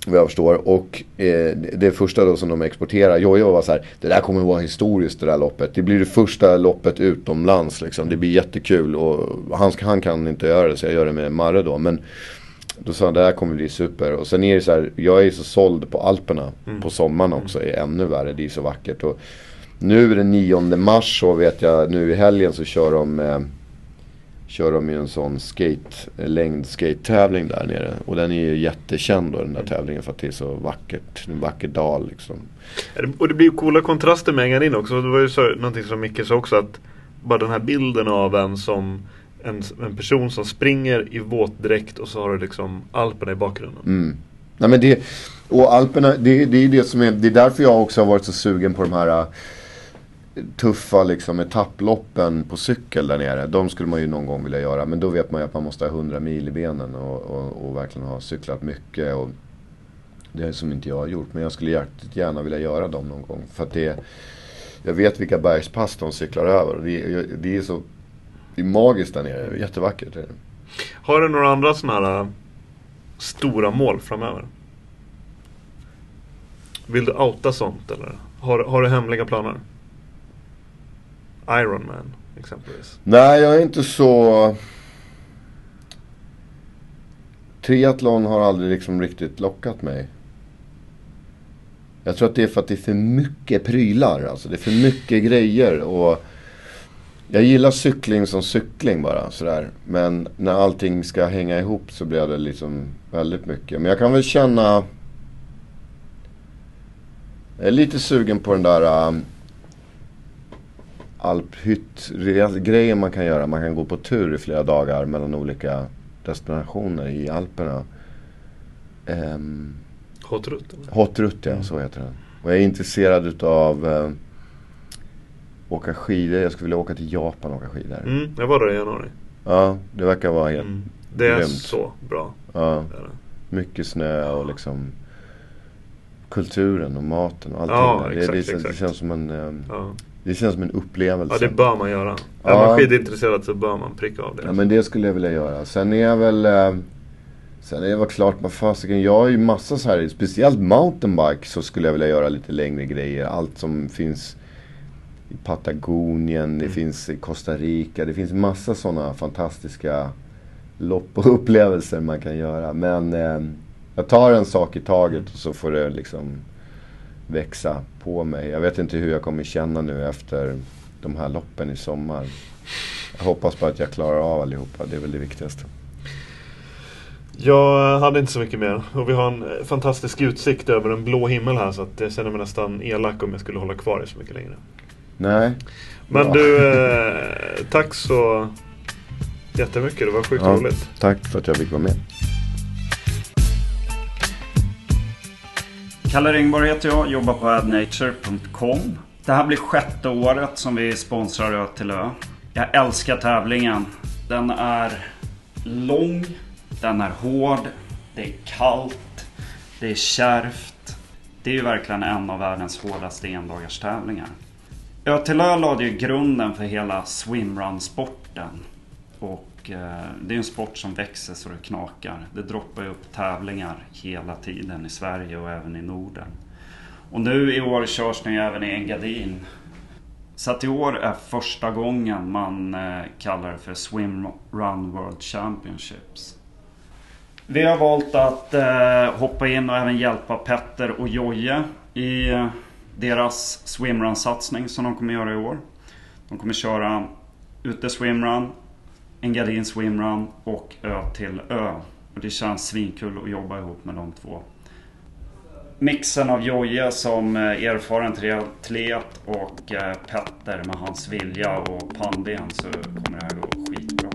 Vad jag förstår. Och eh, det första då som de exporterar. Jojo var så här. Det där kommer att vara historiskt det där loppet. Det blir det första loppet utomlands liksom. Det blir jättekul. Och han, han kan inte göra det så jag gör det med Marre då. Men då sa han det här kommer bli super. Och sen är det så här. Jag är ju så såld på Alperna. På sommaren också. är ännu värre. Det är så vackert. Och nu är det 9 mars så vet jag. Nu i helgen så kör de. Eh, kör de ju en sån skate, längd skate-tävling där nere. Och den är ju jättekänd då den där tävlingen för att det är så vackert. En vacker dal liksom. Det- Och det blir ju coola kontraster med Engadin också. Det var ju så, någonting som Micke sa också att bara den här bilden av en som en, en person som springer i våtdräkt och så har du liksom Alperna i bakgrunden. Mm. Nej men det, och Alperna, det, det är det som är, det är därför jag också har varit så sugen på de här äh, tuffa liksom etapploppen på cykel där nere. De skulle man ju någon gång vilja göra. Men då vet man ju att man måste ha 100 mil i benen och, och, och verkligen ha cyklat mycket. Och det är som inte jag har gjort. Men jag skulle jäkligt gärna vilja göra dem någon gång. För att det, jag vet vilka bergspass de cyklar över. Det, det är så, det är magiskt där nere. Jättevackert. Har du några andra sådana här äh, stora mål framöver? Vill du outa sånt eller? Har, har du hemliga planer? Iron Man exempelvis. Nej, jag är inte så... Triathlon har aldrig liksom riktigt lockat mig. Jag tror att det är för att det är för mycket prylar. Alltså det är för mycket grejer. Och jag gillar cykling som cykling bara. Sådär. Men när allting ska hänga ihop så blir det liksom väldigt mycket. Men jag kan väl känna... Jag är lite sugen på den där... Um, alphytt-grejen man kan göra. Man kan gå på tur i flera dagar mellan olika destinationer i Alperna. Um, Hot Rut, ja, så heter den. Och jag är intresserad utav uh, åka skidor. Jag skulle vilja åka till Japan och åka skidor. Mm, jag var där i januari. Ja, det verkar vara helt... Mm. Det är Grymt. så bra. Ja, Det är det. mycket snö och liksom kulturen och maten och allting. Ja, där. exakt, det, det, det, känns som en, um, Ja. det känns som en upplevelse. ja, det bör man göra. Är Ja. man skidintresserad så bör man pricka av det. Ja men det skulle jag vilja göra. Sen är jag väl... Eh, sen är det väl klart med fasiken. Jag har ju massa så här, speciellt mountainbike så skulle jag vilja göra lite längre grejer. Allt som finns Patagonien, det finns i Costa Rica. Det finns massa sådana fantastiska lopp och upplevelser man kan göra. Men eh, jag tar en sak i taget och så får det liksom växa på mig. Jag vet inte hur jag kommer känna nu efter de här loppen i sommar. Jag hoppas bara att jag klarar av allihopa. Det är väl det viktigaste. Jag hade inte så mycket mer. Och vi har en fantastisk utsikt över en blå himmel här så att jag känner mig nästan elak om jag skulle hålla kvar det så mycket längre. Nej. Men Ja. du, eh, tack så jättemycket. Det var sjukt Ja, roligt. tack för att jag fick vara med. Kalle Ringborg heter jag, jobbar på adnature.com. Det här blir sjätte året som vi sponsrar Ö till Ö. Jag älskar tävlingen. Den är lång, den är hård, det är kallt, det är kärvt. Det är ju verkligen en av världens hårdaste endagarstävlingar. Ja, till lade ju grunden för hela swimrun-sporten. Och eh, det är en sport som växer så det knakar. Det droppar ju upp tävlingar hela tiden i Sverige och även i Norden. Och nu i år körs den ju även i Engadin. Så att i år är första gången man eh, kallar det för Swimrun World Championships. Vi har valt att eh, hoppa in och även hjälpa Petter och Joje i eh, deras swimrun-satsning som de kommer göra i år. De kommer köra ute swimrun, Engadin swimrun och Ö till Ö. Och det känns svinkul att jobba ihop med de två. mixen av Joje som eh, erfaren triatlet och eh, Petter med hans vilja och pannben så kommer det här gå skitbra.